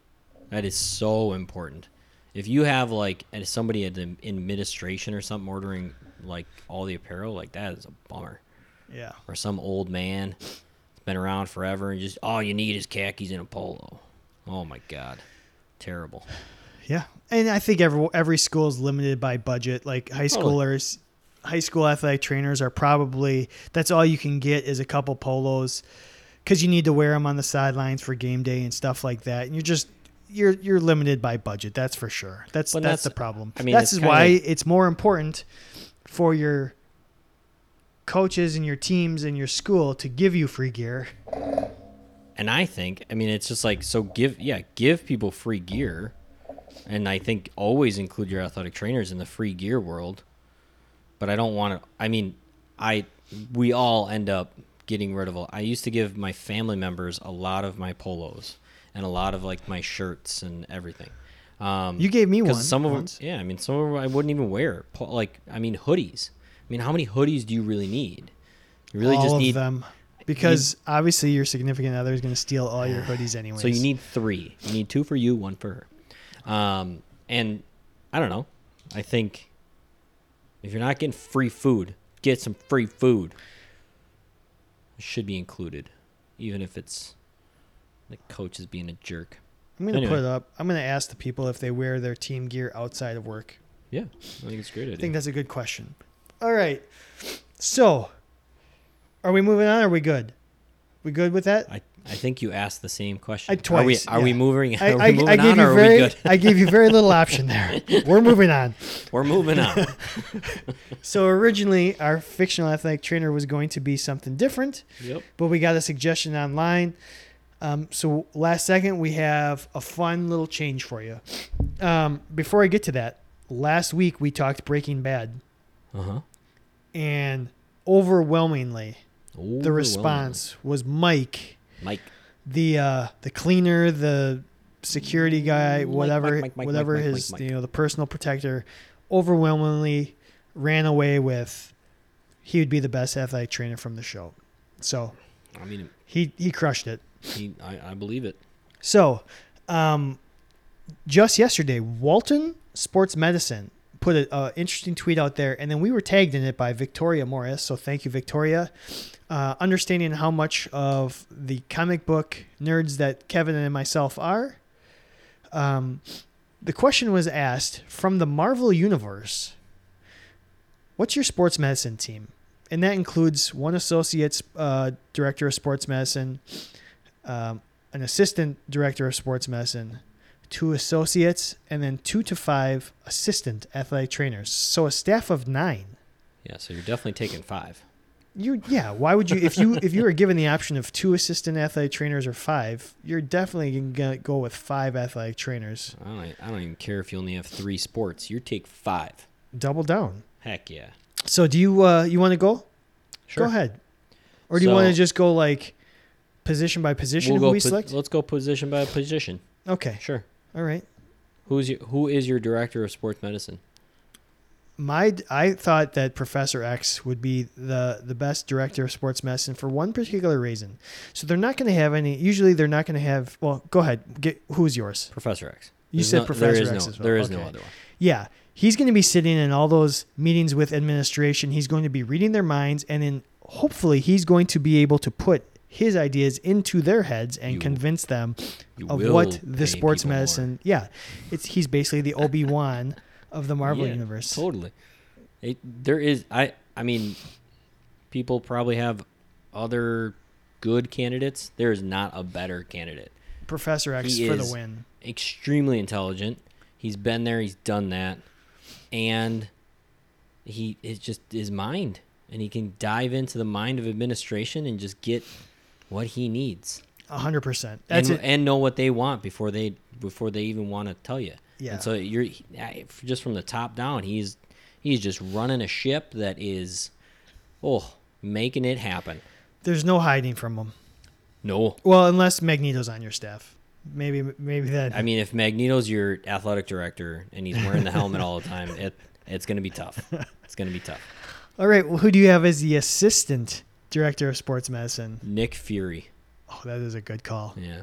that is so important. If you have like somebody at the administration or something ordering like all the apparel, like that is a bummer. Yeah. Or some old man that's been around forever and just all you need is khakis and a polo. Oh my god, terrible. Yeah, and I think every every school is limited by budget. Like high Totally. schoolers, high school athletic trainers are probably that's all you can get is a couple polos because you need to wear them on the sidelines for game day and stuff like that. And you're just you're you're limited by budget. That's for sure. That's that's, that's- the problem. I mean, that's is why kinda- it's more important for your coaches and your teams and your school to give you free gear. And I think, I mean, it's just like so. Give yeah, give people free gear, and I think always include your athletic trainers in the free gear world. But I don't want to. I mean, I we all end up getting rid of. I used to give my family members a lot of my polos and a lot of like my shirts and everything. Um, You gave me one Some of once. them, yeah. I mean, some of them I wouldn't even wear. Like, I mean, hoodies. I mean, how many hoodies do you really need? You really all just of need them. Because obviously your significant other is going to steal all your hoodies anyway. So you need three. You need two for you, one for her. Um, and I don't know. I think if you're not getting free food, get some free food. It should be included, even if it's the coach is being a jerk. I'm gonna Anyway. put up. I'm gonna ask the people if they wear their team gear outside of work. Yeah, I think it's a great idea. I think that's a good question. All right. So, are we moving on? Or are we good? We good with that? I, I think you asked the same question. I- twice, Are we, are we moving? Are I, we moving I gave on you or are very. we good? I gave you very little option there. We're moving on. We're moving on. So originally, our fictional athletic trainer was going to be something different, yep. but we got a suggestion online. Um, so last second, we have a fun little change for you. Um, before I get to that, last week we talked Breaking Bad. Uh huh. and overwhelmingly the response was Mike, Mike. the uh, the cleaner, the security guy, whatever, Mike, Mike, Mike, whatever his you know the personal protector, overwhelmingly ran away with he would be the best athletic trainer from the show. So I mean, he he crushed it. He, I, I believe it. So, um, just yesterday, Walton Sports Medicine put an uh, interesting tweet out there, and then we were tagged in it by Victoria Morris. So thank you, Victoria. Uh, understanding how much of the comic book nerds that Kevin and myself are, um, the question was asked from the Marvel Universe What's your sports medicine team? And that includes one associate uh, director of sports medicine, um, an assistant director of sports medicine, two associates, and then two to five assistant athletic trainers. So a staff of nine. Yeah, so you're definitely taking five. You yeah. Why would you if you if you were given the option of two assistant athletic trainers or five, you're definitely gonna go with five athletic trainers. I don't, I don't even care if you only have three sports. You take five. Double down. Heck yeah. So do you uh you want to go? Sure. Go ahead. Or do you want to just go like position by position We'll who we po- select? let's go position by position. Okay. Sure. All right. Who's your, who is your director of sports medicine? my I thought that Professor X would be the the best director of sports medicine for one particular reason. So they're not going to have any. Usually, they're not going to have. Well, go ahead. Get who's yours? Professor X. You There's said no, Professor there is X no, as well. There is no other one. Yeah, he's going to be sitting in all those meetings with administration. He's going to be reading their minds, and then hopefully, he's going to be able to put his ideas into their heads and You- convince them of what the sports people more. medicine. Yeah, it's he's basically the Obi Wan of the Marvel Yeah, universe. Totally. It, there is I I mean people probably have other good candidates. There is not a better candidate. Professor X He for the win. Extremely intelligent. He's been there, he's done that. And he is just his mind and he can dive into the mind of administration and just get what he needs. A hundred percent. That's and, it. and know what they want before they before they even want to tell you. Yeah. And so you're just from the top down, he's he's just running a ship that is, oh, making it happen. There's no hiding from him. No, Well, unless Magneto's on your staff. maybe maybe that. I mean, if Magneto's your athletic director and he's wearing the helmet all the time, it it's gonna be tough. It's gonna be tough. All right, well, who do you have as the assistant director of sports medicine? Nick Fury. Oh, that is a good call. Yeah,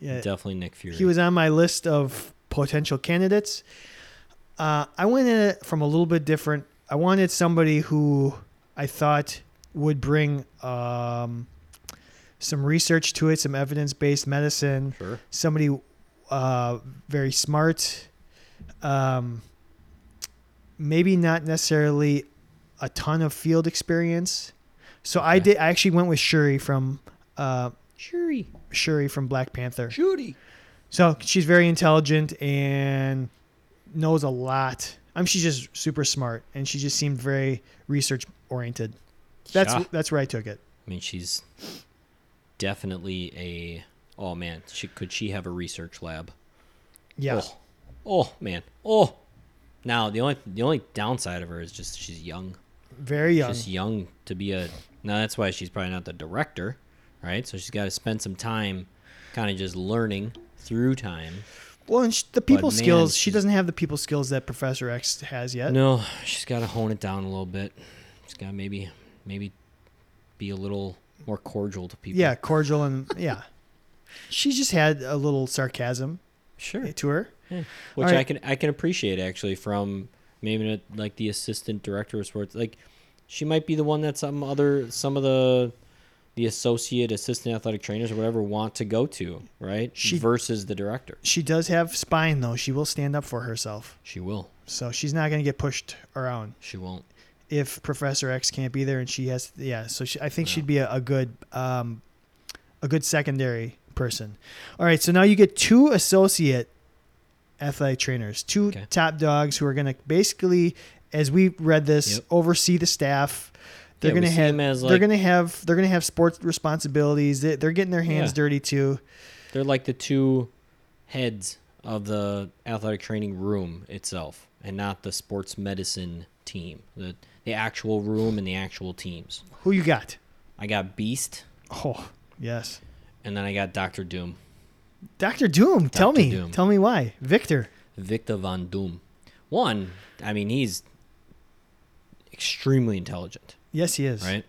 Yeah, definitely Nick Fury. he was on my list of potential candidates. Uh, I went in it from a little bit different. I wanted somebody who I thought would bring um, some research to it, some evidence-based medicine. sure. somebody uh, very smart, um, maybe not necessarily a ton of field experience. So I did. I actually went with Shuri from uh, Shuri. Shuri from Black Panther. Shuri. So she's very intelligent and knows a lot. I'm she's just super smart, and she just seemed very research oriented. That's Yeah. that's where I took it. I mean, she's definitely a. Oh man, she could she have a research lab? Yeah, Oh, oh man. Oh. Now the only the only downside of her is just she's young. very young. Just young to be a. Now that's why she's probably not the director, right? So she's got to spend some time, kind of just learning through time. Well, and sh- the people man, skills. She doesn't have the people skills that Professor X has yet. No, she's got to hone it down a little bit. She's got to maybe maybe be a little more cordial to people. Yeah, cordial and yeah. She just had a little sarcasm sure. to her. Which Alright. I can I can appreciate actually from maybe like the assistant director of sports. Like she might be the one that some other some of the the associate assistant athletic trainers or whatever want to go to, right? She- versus the director. She does have spine though. She will stand up for herself. She will. So she's not going to get pushed around She won't. if Professor X can't be there and she has yeah, so she, I think Yeah. she'd be a, a good um a good secondary person. All right, so now you get two associate athletic trainers, two Okay. top dogs who are going to basically as we read this Yep. oversee the staff. They're Yeah, going to have as, they're going to have they're going to have sports responsibilities. They, they're getting their hands Yeah. dirty too. They're like the two heads of the athletic training room itself and not the sports medicine team. The the actual room and the actual teams. Who you got? I got Beast Oh, yes. and then I got Doctor Doom. Doctor Doom, tell me. Doom. Tell me why. Victor. Victor Von Doom. One, I mean, he's extremely intelligent, Yes, he is. right?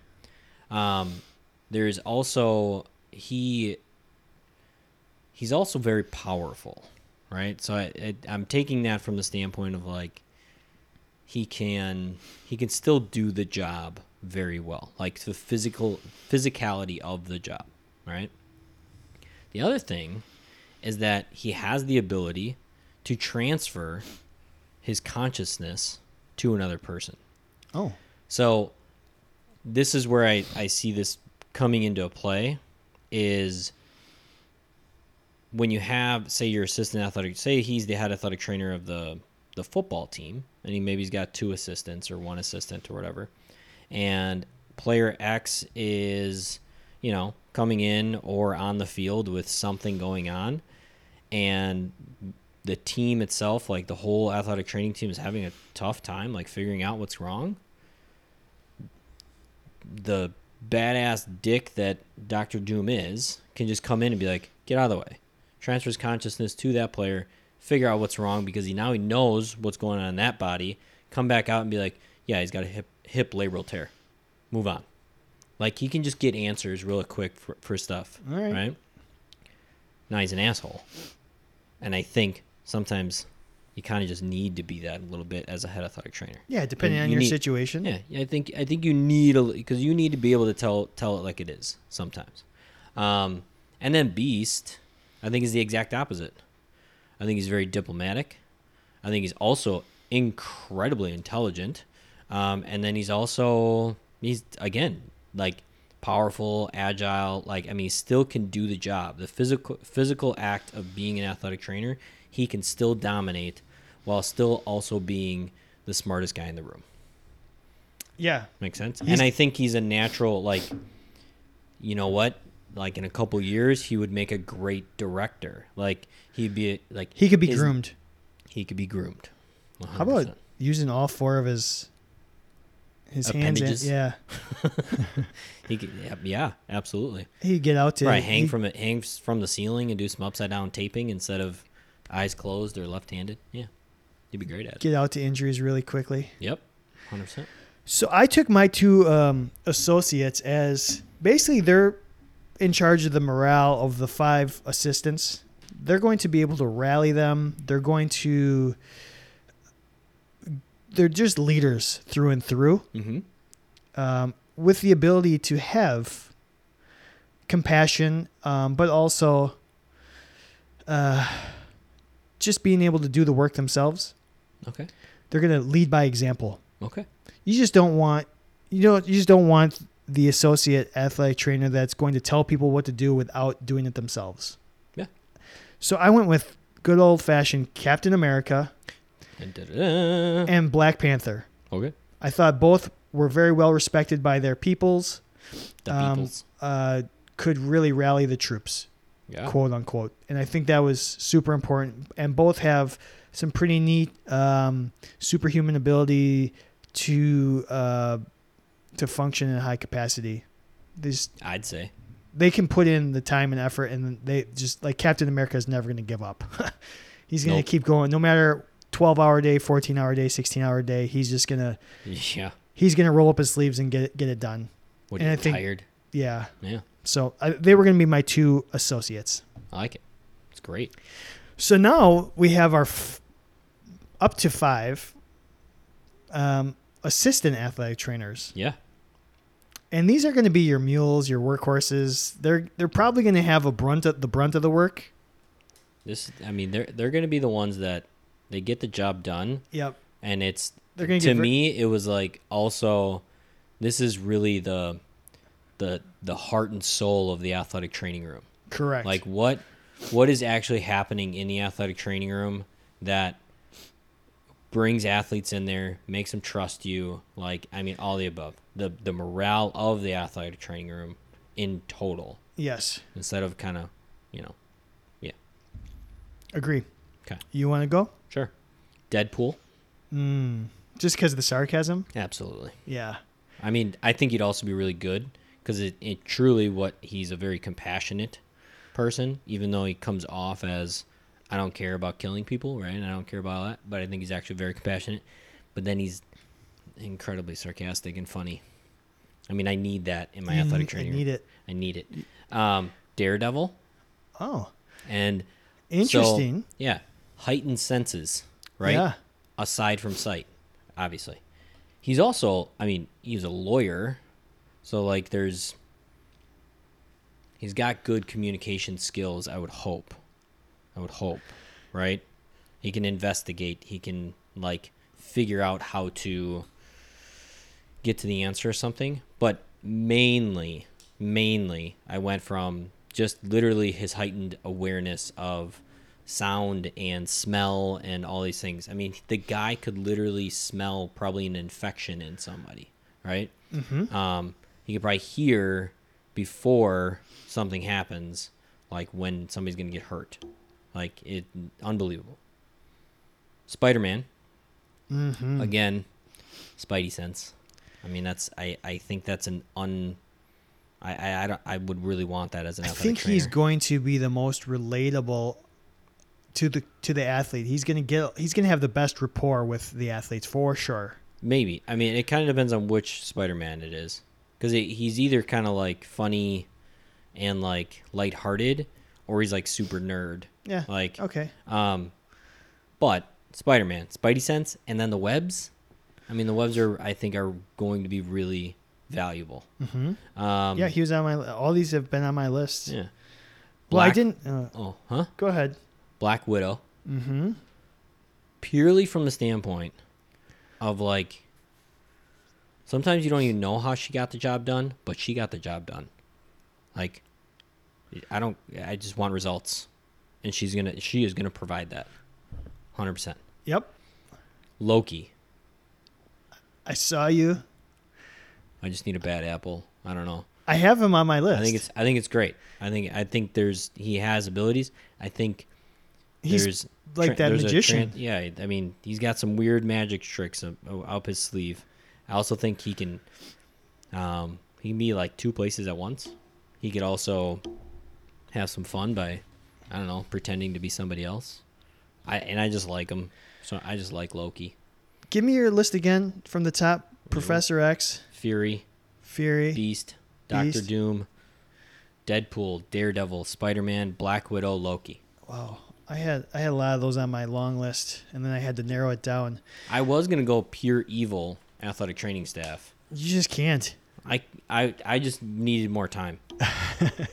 Um, there's also he. He's also very powerful, right? So I, I, I'm taking that from the standpoint of like he can he can still do the job very well, like the physical physicality of the job, right? The other thing is that he has the ability to transfer his consciousness to another person. Oh. So this is where I, I see this coming into play is when you have say your assistant athletic say he's the head athletic trainer of the the football team and he maybe he's got two assistants or one assistant or whatever and player X is you know coming in or on the field with something going on and the team itself like the whole athletic training team is having a tough time like figuring out what's wrong the badass dick that Doctor Doom is can just come in and be like, get out of the way. Transfers consciousness to that player, figure out what's wrong because he now he knows what's going on in that body. Come back out and be like, yeah, he's got a hip hip labral tear. Move on. Like he can just get answers real quick for, for stuff. All right. right? Now he's an asshole. And I think sometimes you kind of just need to be that a little bit as a head athletic trainer. Yeah, depending And on you your need- situation. Yeah, yeah, I think I think you need a because you need to be able to tell tell it like it is sometimes. Um, and then Beast, I think is the exact opposite. I think he's very diplomatic. I think he's also incredibly intelligent. Um, and then he's also he's again like powerful, agile. Like I mean, he still can do the job. The physical physical act of being an athletic trainer, he can still dominate while still also being the smartest guy in the room. Yeah. Makes sense. He's- and I think he's a natural like you know what? Like in a couple years he would make a great director. Like he'd be like He could be his- groomed. He could be groomed. How about using all four of his his hands. In, appendages. yeah, He could, yeah, yeah, absolutely. he'd get out to Right, hang he- from it, hang from the ceiling and do some upside down taping instead of eyes closed or left handed. Yeah, you'd be great at it. get out to injuries really quickly. Yep, hundred percent. So I took my two um, associates as basically they're in charge of the morale of the five assistants. They're going to be able to rally them. They're going to. They're just leaders through and through, Mm-hmm. um, with the ability to have compassion, um, but also uh, just being able to do the work themselves. Okay. They're going to lead by example. Okay. you just don't want you know you just don't want the associate athletic trainer that's going to tell people what to do without doing it themselves. Yeah. So I went with good old fashioned Captain America And and Black Panther. okay. I thought both were very well respected by their peoples. The um, peoples. Uh, could really rally the troops, Yeah. quote unquote. And I think that was super important. And both have some pretty neat um, superhuman ability to uh, to function in high capacity. They just, I'd say. they can put in the time and effort, and they just like Captain America is never going to give up. he's going to Nope. keep going, no matter twelve hour day, fourteen hour day, sixteen hour day. He's just gonna Yeah. he's gonna roll up his sleeves and get it, get it done. What And I you think- tired? Yeah. Yeah. So I, they were going to be my two associates. I like it. It's great. So now we have our f- up to five um, assistant athletic trainers, Yeah. and these are going to be your mules, your workhorses. They're they're probably going to have a brunt of, the brunt of the work. This. I mean, they're they're going to be the ones that they get the job done, Yep. and it's They're going to get ver- me it was like also this is really the the the heart and soul of the athletic training room correct. like what what is actually happening in the athletic training room that brings athletes in there makes them trust you like i mean all the above the the morale of the athletic training room in total yes, instead of kind of you know agree. 'Kay. You want to go? sure deadpool Mm, just because of the sarcasm? absolutely Yeah. I mean, I think he'd also be really good because it, it truly what he's a very compassionate person, even though he comes off as I don't care about killing people, right? I don't care about that, but I think he's actually very compassionate. But then he's incredibly sarcastic and funny. I mean, I need that in my You athletic need- I need it. I need it. Um, Daredevil Oh, and so- interesting. yeah, heightened senses, right? Yeah. aside from sight, obviously. He's also, I mean, he's a lawyer, so like there's he's got good communication skills, I would hope. I would hope, right? He can investigate, he can like figure out how to get to the answer or something, but mainly mainly I went from just literally his heightened awareness of sound and smell and all these things. I mean, the guy could literally smell probably an infection in somebody, right? Mm-hmm. Um, he could probably hear before something happens, like when somebody's gonna get hurt. Like it, unbelievable. Spider Man, Mm-hmm. again, Spidey sense. I mean, that's I I think that's an un. I I I, don't, I would really want that as an I think he's going to be the most relatable to the to the athlete. He's gonna get he's gonna have the best rapport with the athletes for sure. Maybe. I mean, it kind of depends on which Spider-Man it is, because he's either kind of like funny and like lighthearted, or he's like super nerd. Yeah. Like, Okay. um, but Spider-Man, Spidey sense, and then the webs. I mean, the webs are I think are going to be really valuable. Mm-hmm. Um, yeah, he was on my. All these have been on my list. yeah. Well, I didn't. Uh, Oh, huh? go ahead. Black Widow. Mm-hmm. purely from the standpoint of like sometimes you don't even know how she got the job done, but she got the job done. Like I don't I just want results. And she's to she is going to provide that. 100%. Yep. Loki. I saw you. I just need a bad apple. I don't know. I have him on my list. I think it's I think it's great. I think I think there's he has abilities. I think he's there's like that there's a magician. yeah, I mean, he's got some weird magic tricks up, up his sleeve. I also think he can um, he can be like two places at once. He could also have some fun by I don't know pretending to be somebody else. I and I just like him, so I just like Loki, Give me your list again from the top. Professor X, Fury, Fury. Beast, Doctor. Doom, Deadpool, Daredevil, Spider Man, Black Widow, Loki. Wow. I had I had a lot of those on my long list, and then I had to narrow it down. I was gonna go pure evil athletic training staff. You just can't. I I I just needed more time.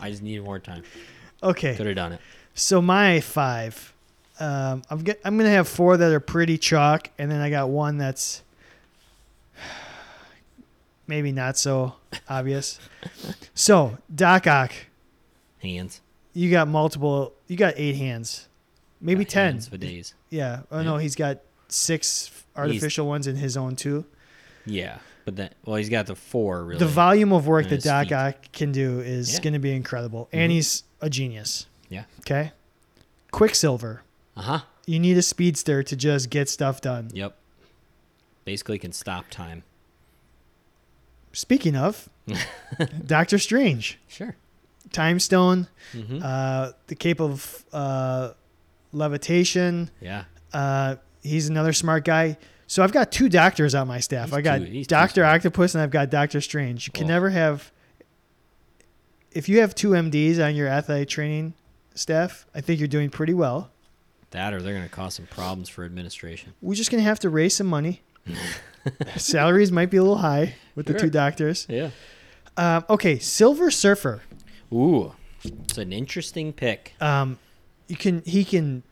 I just needed more time. Okay. Could have done it. So my five, um, I'm get, I'm gonna have four that are pretty chalk, and then I got one that's maybe not so obvious. so Doc Ock, Hands. you got multiple. You got eight hands, maybe Got ten. hands for days. Yeah. Oh no, he's got six artificial ones in his own too. Yeah, but then well, he's got the four really. The volume of work And that Doc feet. Ock can do is Yeah. going to be incredible, and Mhm. he's a genius. Yeah. Okay. Quicksilver. uh huh. You need a speedster to just get stuff done. Yep. Basically, can stop time. Speaking of, Doctor Strange, Sure. Time Stone, Mm-hmm. uh, the cape of uh, levitation. yeah. Uh, he's another smart guy. So I've got two doctors on my staff. He's I got Doctor. Octopus and I've got Doctor Strange. You can Oh. never have. If you have two MDs on your athletic training staff, I think you're doing pretty well. That or they're gonna cause some problems for administration. We're just gonna have to raise some money. Salaries might be a little high with the two doctors. Yeah. Um, okay, Silver Surfer. Ooh, it's an interesting pick. Um, you can he can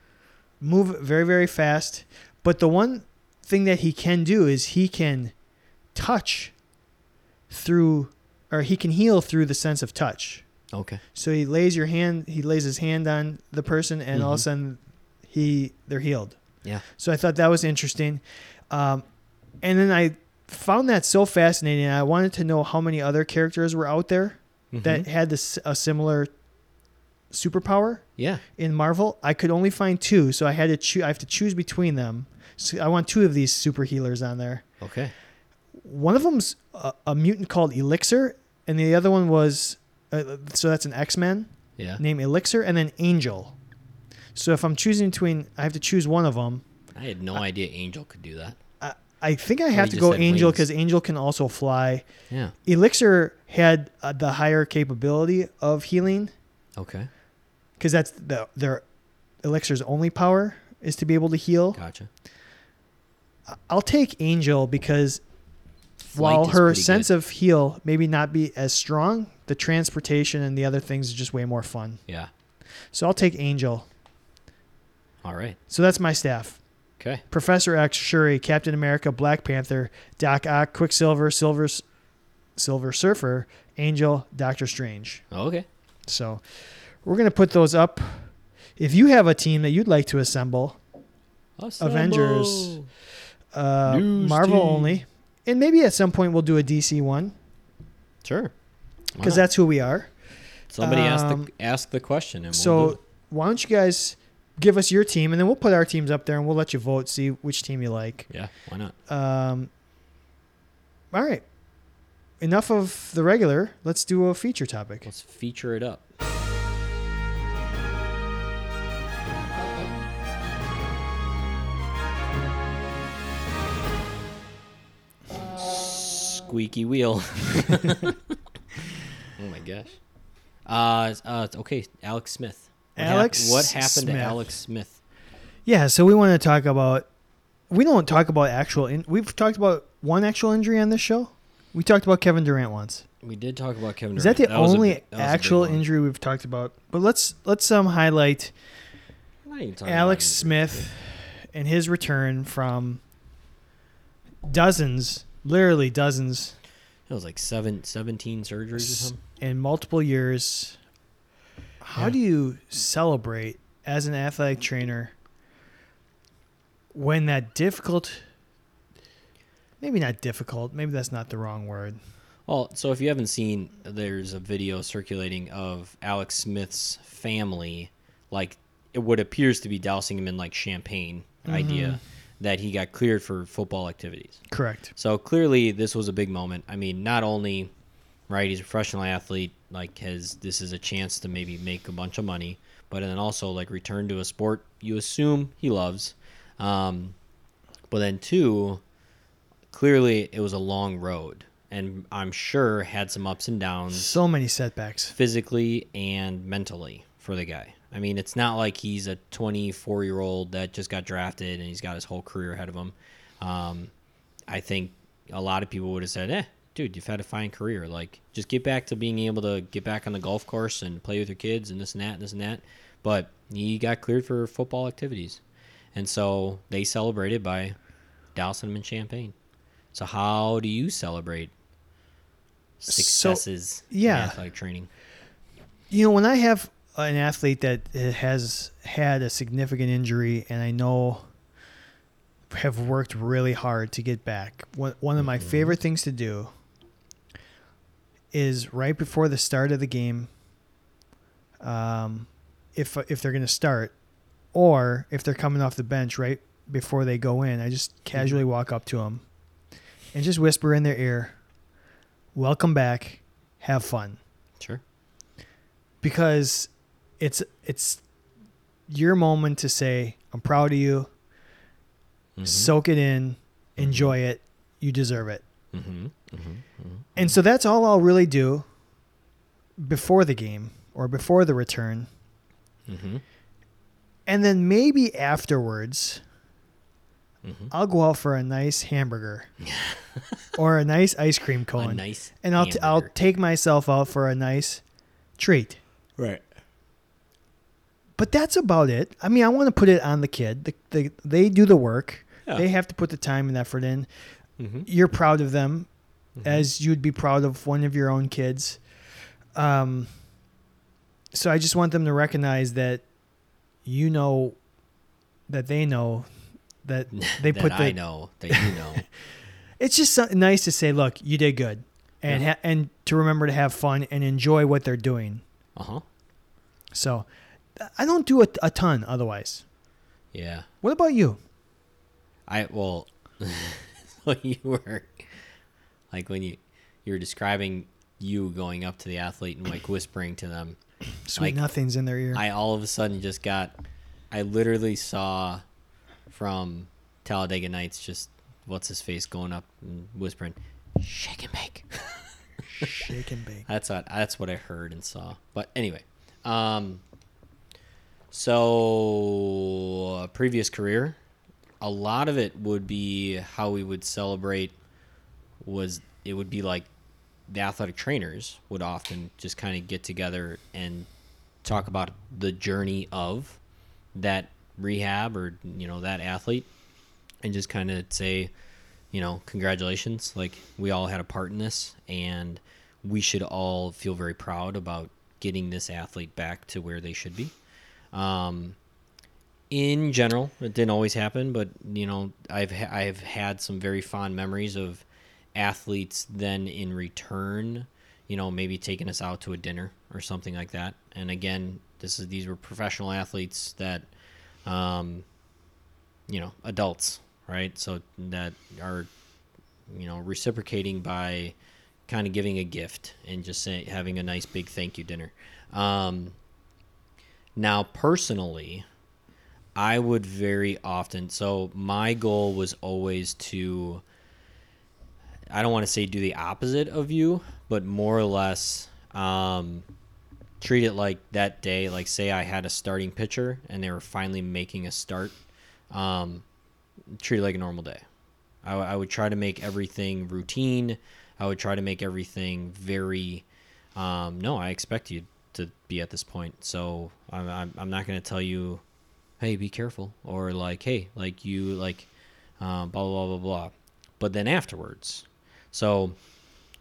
move very very fast, but the one thing that he can do is he can touch through, or he can heal through the sense of touch. Okay. So he lays your hand, he lays his hand on the person, and all of a Mhm. sudden, he they're healed. Yeah. So I thought that was interesting, um, and then I found that so fascinating. I wanted to know how many other characters were out there that Mhm. had this a similar superpower Yeah. in Marvel. I could only find two, so I had to choose. I have to choose between them. So I want two of these super healers on there. Okay. One of them's a, a mutant called Elixir, and the other one was uh, so that's an X Men Yeah. named Elixir, and then Angel. So if I'm choosing between, I have to choose one of them. I had no idea Angel could do that. I, I think I have to go Angel because Angel can also fly. Yeah. Elixir had uh, the higher capability of healing Okay. because that's the their Elixir's only power is to be able to heal. Gotcha. I'll take Angel because Flight while her sense good. of heal maybe not be as strong, the transportation and the other things is just way more fun. Yeah. So I'll take Angel. All right. So that's my staff. Okay. Professor X, Shuri, Captain America, Black Panther, Doc Ock, Quicksilver, Silver, Silver Surfer, Angel, Doctor Strange. Oh, okay. So we're gonna put those up. If you have a team that you'd like to assemble, Avengers. Uh, Marvel team. only, and maybe at some point we'll do a DC one Sure. Because that's who we are. somebody asked um, the ask the question and we'll So why don't you guys give us your team, and then we'll put our teams up there, and we'll let you vote, see which team you like. yeah, why not? Um, all right. Enough of the regular. Let's do a feature topic. Let's feature it up. Squeaky wheel. oh my gosh. Uh, uh, okay, Alex Smith. What hap- Alex what happened Smith. to Alex Smith? Yeah, so we want to talk about. We don't talk about actual. In, we've talked about one actual injury on this show. We talked about Kevin Durant once. We did talk about Kevin Is that the was a only big- that was a big actual injury we've talked about? But let's let's um highlight I'm not even talking Alex Smith and his return from dozens, literally dozens, It was like seven, 17 surgeries or something. in multiple years. How Yeah. do you celebrate as an athletic trainer when that difficult? Maybe not difficult. Maybe that's not the wrong word. Well, so if you haven't seen, there's a video circulating of Alex Smith's family, like it what appears to be dousing him in like champagne idea, mm-hmm. That he got cleared for football activities. Correct. So clearly, this was a big moment. I mean, not only right, he's a professional athlete, like has this is a chance to maybe make a bunch of money, but then also like return to a sport you assume he loves. Um, but then two, clearly it was a long road, and I'm sure had some ups and downs So many setbacks. physically and mentally for the guy. I mean, it's not like he's a 24 year old that just got drafted and he's got his whole career ahead of him. Um, I think a lot of people would have said, eh, dude, you've had a fine career. Like, just get back to being able to get back on the golf course and play with your kids and this and that and this and that. But he got cleared for football activities. And so they celebrated by dousing him in champagne. So, how do you celebrate successes yeah. in athletic training? You know, when I have an athlete that has had a significant injury and I know have worked really hard to get back, one, one of my favorite things to do is right before the start of the game, um, if if they're going to start, or if they're coming off the bench right before they go in, I just casually walk up to them and just whisper in their ear, "Welcome back, have fun." Sure. because it's it's your moment to say I'm proud of you. Mhm. Soak it in, enjoy it. You deserve it. Mhm. Mhm. Mhm. And so that's all I'll really do before the game or before the return. Mhm. And then maybe afterwards Mhm. I'll go out for a nice hamburger or a nice ice cream A cone. nice. and I'll t- I'll take myself out for a nice treat. right. But that's about it. I mean, I want to put it on the kid. The, the, they do the work. Yeah. They have to put the time and effort in. Mhm. You're proud of them, Mhm. as you'd be proud of one of your own kids. Um, so I just want them to recognize that you know that they know that they that put the. I know that you know. It's just so, nice to say, look, you did good, and Yeah. ha- and to remember to have fun and enjoy what they're doing. uh huh. So I don't do a, a ton otherwise. Yeah. What about you? I well, when you were like when you you were describing you going up to the athlete and like whispering to them. Sweet Like, nothings in their ear. I all of a sudden just got. I literally saw from Talladega Nights just what's his face going up and whispering, "Shake and bake." Shake and bake. That's what that's what I heard and saw. But anyway, um, so uh, previous career, a lot of it would be how we would celebrate. Was it would be like the athletic trainers would often just kind of get together and talk about the journey of that rehab or you know that athlete and just kind of say you know congratulations like we all had a part in this and we should all feel very proud about getting this athlete back to where they should be um, in general it didn't always happen but you know i've ha- i've had some very fond memories of athletes then in return you know maybe taking us out to a dinner or something like that. And again this is these were professional athletes that um, you know adults right? So that are you know reciprocating by kind of giving a gift and just say, having a nice big thank you dinner. Um, now personally i would very often so my goal was always to i don't want to say do the opposite of you but more or less um, treat it like that day like say i had a starting pitcher and they were finally making a start um, treat it like a normal day. I, I would try to make everything routine. I would try to make everything very um, no i expect you to be at this point so i'm, I'm, I'm not going to tell you hey be careful or like hey like you like um, blah blah blah blah blah but then afterwards so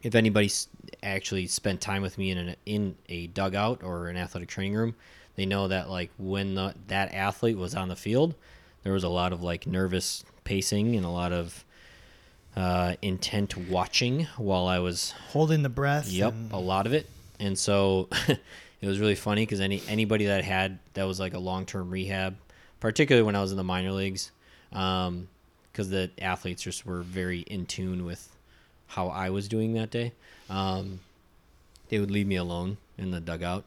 if anybody's actually spent time with me in an, in a dugout or an athletic training room, they know that like when the, that athlete was on the field, there was a lot of like nervous pacing and a lot of uh, intent watching while I was Holding the breath. Yep, and- a lot of it. And so it was really funny because any anybody that had that was like a long term rehab, particularly when I was in the minor leagues, um, because the athletes just were very in tune with how I was doing that day. Um, they would leave me alone in the dugout,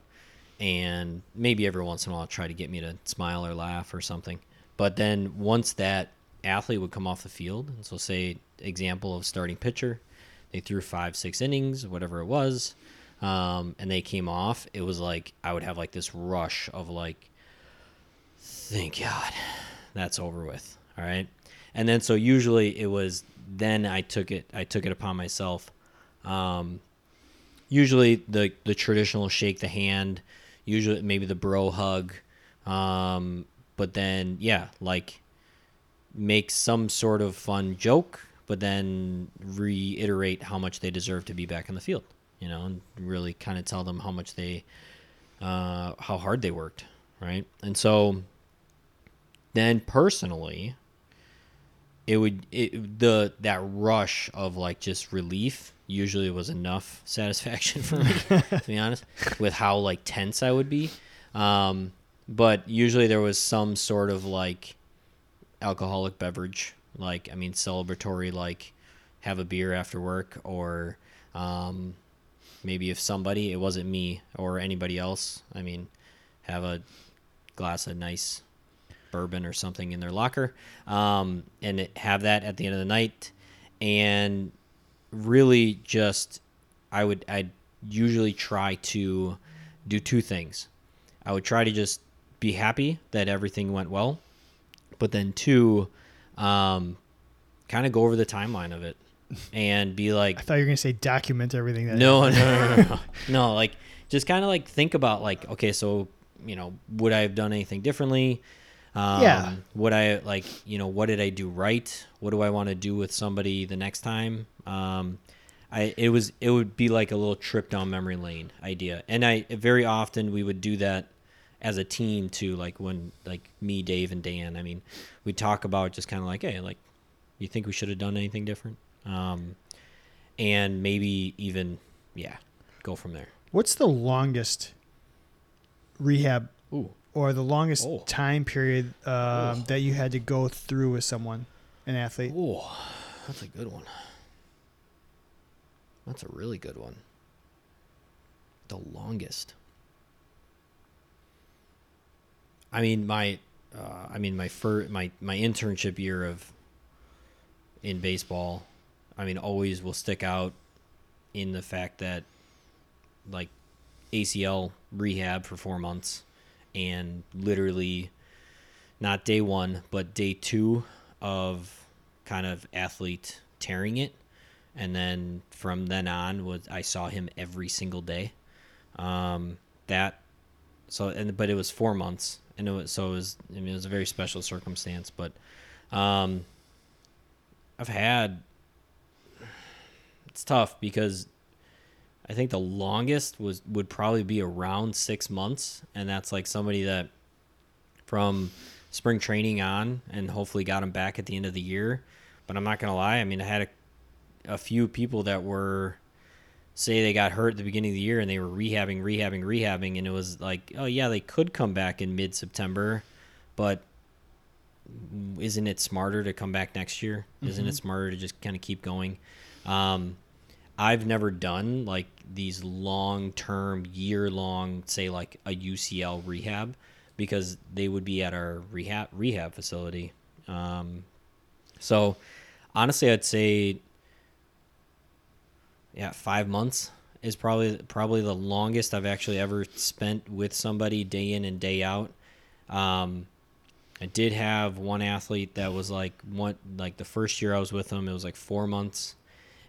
and maybe every once in a while try to get me to smile or laugh or something. But then once that athlete would come off the field, and so say example of starting pitcher, they threw five, six innings, whatever it was, um, and they came off. It was like I would have like this rush of like, thank God, that's over with. All right, and then so usually it was then I took it I took it upon myself. Um, usually the the traditional shake the hand, usually maybe the bro hug, um, but then yeah, like make some sort of fun joke, but then reiterate how much they deserve to be back in the field. You know, and really kind of tell them how much they, uh, how hard they worked, right? And so, then personally, it would it, the that rush of like just relief usually was enough satisfaction for me to be honest with how like tense i would be um, but usually there was some sort of like alcoholic beverage like i mean celebratory like have a beer after work or um, maybe if somebody it wasn't me or anybody else i mean have a glass of nice bourbon or something in their locker um, and have that at the end of the night. And really just i would i'd usually try to do two things. I would try to just be happy that everything went well but then two um, kind of go over the timeline of it and be like I thought you were gonna say document everything. That no, no, no, no, no. no. Like just kind of like think about like, okay, so you know, would I have done anything differently? Um, Yeah. Would I like, you know, what did I do right? What do I want to do with somebody the next time? Um, I it was it would be like a little trip down memory lane idea, and I very often we would do that as a team too. Like when like me, Dave, and Dan. I mean, we talk about just kind of like, hey, like, you think we should have done anything different? Um, and maybe even yeah, go from there. What's the longest rehab Ooh. or the longest Oh. time period um, Oh. that you had to go through with someone, an athlete? Oh, that's a good one. That's a really good one. The longest. I mean, my, uh, I mean, my fir- my my internship year of in baseball, I mean, always will stick out in the fact that, like, ACL rehab for four months, and literally, not day one, but day two of kind of athlete tearing it and then from then on was I saw him every single day. Um, that so and but it was four months and it was so it was I mean it was a very special circumstance. But um, I've had it's tough because I think the longest was would probably be around six months, and that's like somebody that from spring training on, and hopefully got him back at the end of the year. But I'm not gonna lie, I mean I had a a few people that were say they got hurt at the beginning of the year and they were rehabbing, rehabbing, rehabbing, and it was like, oh yeah, they could come back in mid September, but isn't it smarter to come back next year? Isn't it mm-hmm. smarter to just kind of keep going? Um, I've never done like these long term, year long, say like a UCL rehab, because they would be at our rehab rehab facility. Um, so honestly, I'd say yeah, five months is probably probably the longest I've actually ever spent with somebody day in and day out. Um, I did have one athlete that was like one like the first year I was with him, it was like four months,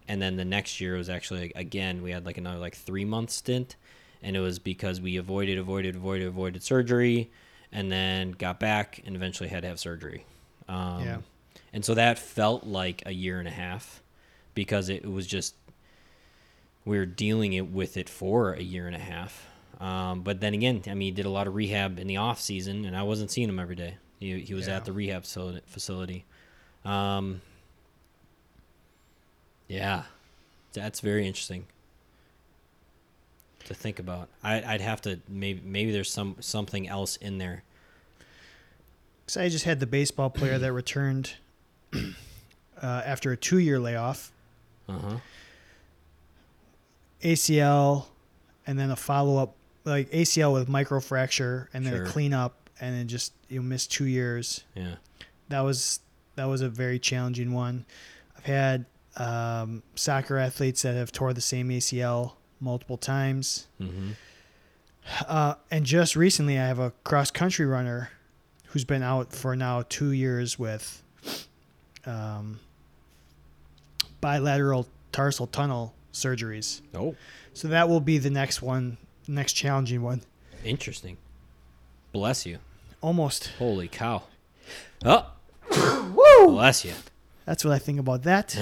and then the next year it was actually again we had like another like three month stint, and it was because we avoided, avoided, avoided, avoided surgery, and then got back and eventually had to have surgery. Um, Yeah. and so that felt like a year and a half because it was just we were dealing it with it for a year and a half. Um, but then again, I mean, he did a lot of rehab in the off season, and I wasn't seeing him every day. He, he was Yeah. at the rehab facility. facility. Um, yeah, that's very interesting to think about. I, I'd have to maybe maybe there's some something else in there. So I just had the baseball player that returned uh, after a two-year layoff. Uh huh. ACL, and then a follow-up like ACL with microfracture, and then Sure. a cleanup, and then just you miss two years. Yeah. That was that was a very challenging one. I've had um, soccer athletes that have tore the same ACL multiple times. Mm-hmm. Uh, and just recently, I have a cross country runner who's been out for now two years with um, bilateral tarsal tunnel surgeries. Oh, So that will be the next one, next challenging one. interesting. Bless you. Almost. Holy cow. Oh, Woo! bless you. That's what I think about that.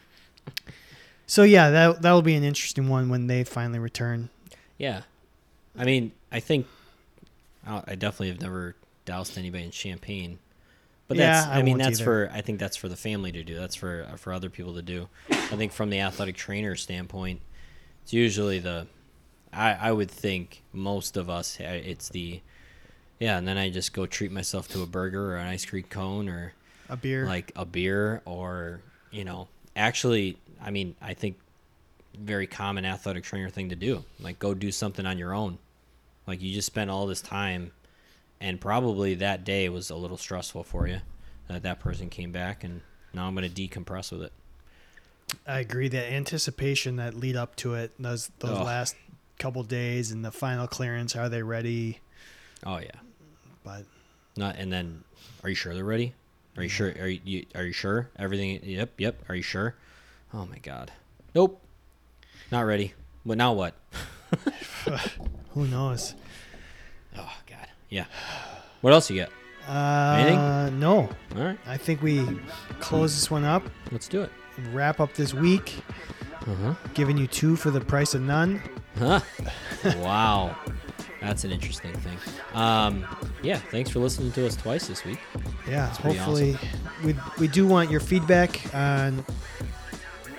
so yeah, that that will be an interesting one when they finally return. Yeah. I mean, I think I definitely have never doused anybody in champagne. But Yeah, that's I I, mean that's either. for I think that's for the family to do. That's for uh, for other people to do. I think from the athletic trainer standpoint, it's usually the I I would think most of us uh, it's the yeah, and then I just go treat myself to a burger or an ice cream cone or A beer. like a beer or you know actually i mean i think very common athletic trainer thing to do like go do something on your own like you just spent all this time and probably that day was a little stressful for you that that person came back and now i'm going to decompress with it I agree. That anticipation that lead up to it, those those Ugh. last couple days and the final clearance. Are they ready? oh yeah But not and then are you sure they're ready are you sure? Are you, are you sure? Everything yep yep. Are you sure? Oh my god. Nope. Not ready. But now what? Who knows? oh god. Yeah. What else you got? Uh, no. all right. I think we close this one up let's do it. and wrap up this week, uh-huh. Giving you two for the price of none. Huh? wow. That's an interesting thing. Um, yeah, thanks for listening to us twice this week. Yeah, hopefully we we do want your feedback on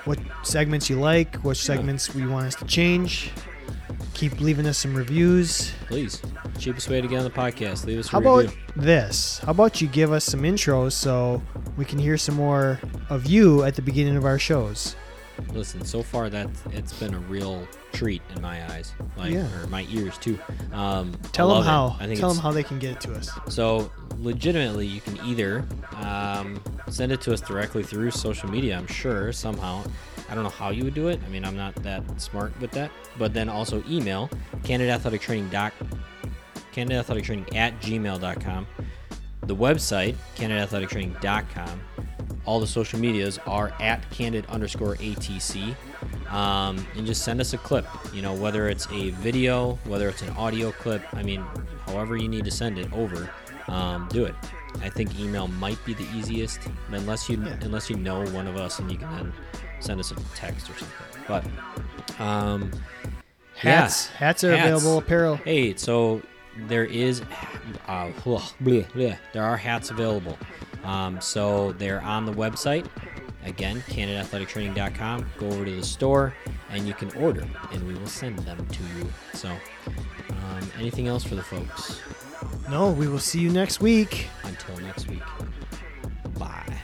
what segments you like, what segments we want us to change. Keep leaving us some reviews. Please, cheapest way to get on the podcast. Leave us a How review. about this? How about you give us some intros so we can hear some more of you at the beginning of our shows? Listen, so far that it's been a real treat in my eyes, like Yeah. or my ears too. Um, Tell them how. it. I think Tell them how they can get it to us. So, legitimately, you can either um, send it to us directly through social media, I'm sure, somehow. I don't know how you would do it. I mean, I'm not that smart with that. But then also email candidathletictraining doc, candidathletictraining at gmail.com. The website, candidathletictraining.com. All the social medias are at candid underscore ATC. Um, and just send us a clip, you know, whether it's a video, whether it's an audio clip. I mean, however you need to send it over, um, do it. I think email might be the easiest, unless you Yeah. unless you know one of us and you can then send us a text or something. But um, Hats. Yeah. Hats are Hats. available. Apparel. Hey, so there is, uh, bleh, bleh, bleh. there are hats available. Um, so they're on the website. Again, CandidAthleticTraining.com. Go over to the store and you can order, and we will send them to you. So, um, anything else for the folks? No, we will see you next week. Until next week. Bye.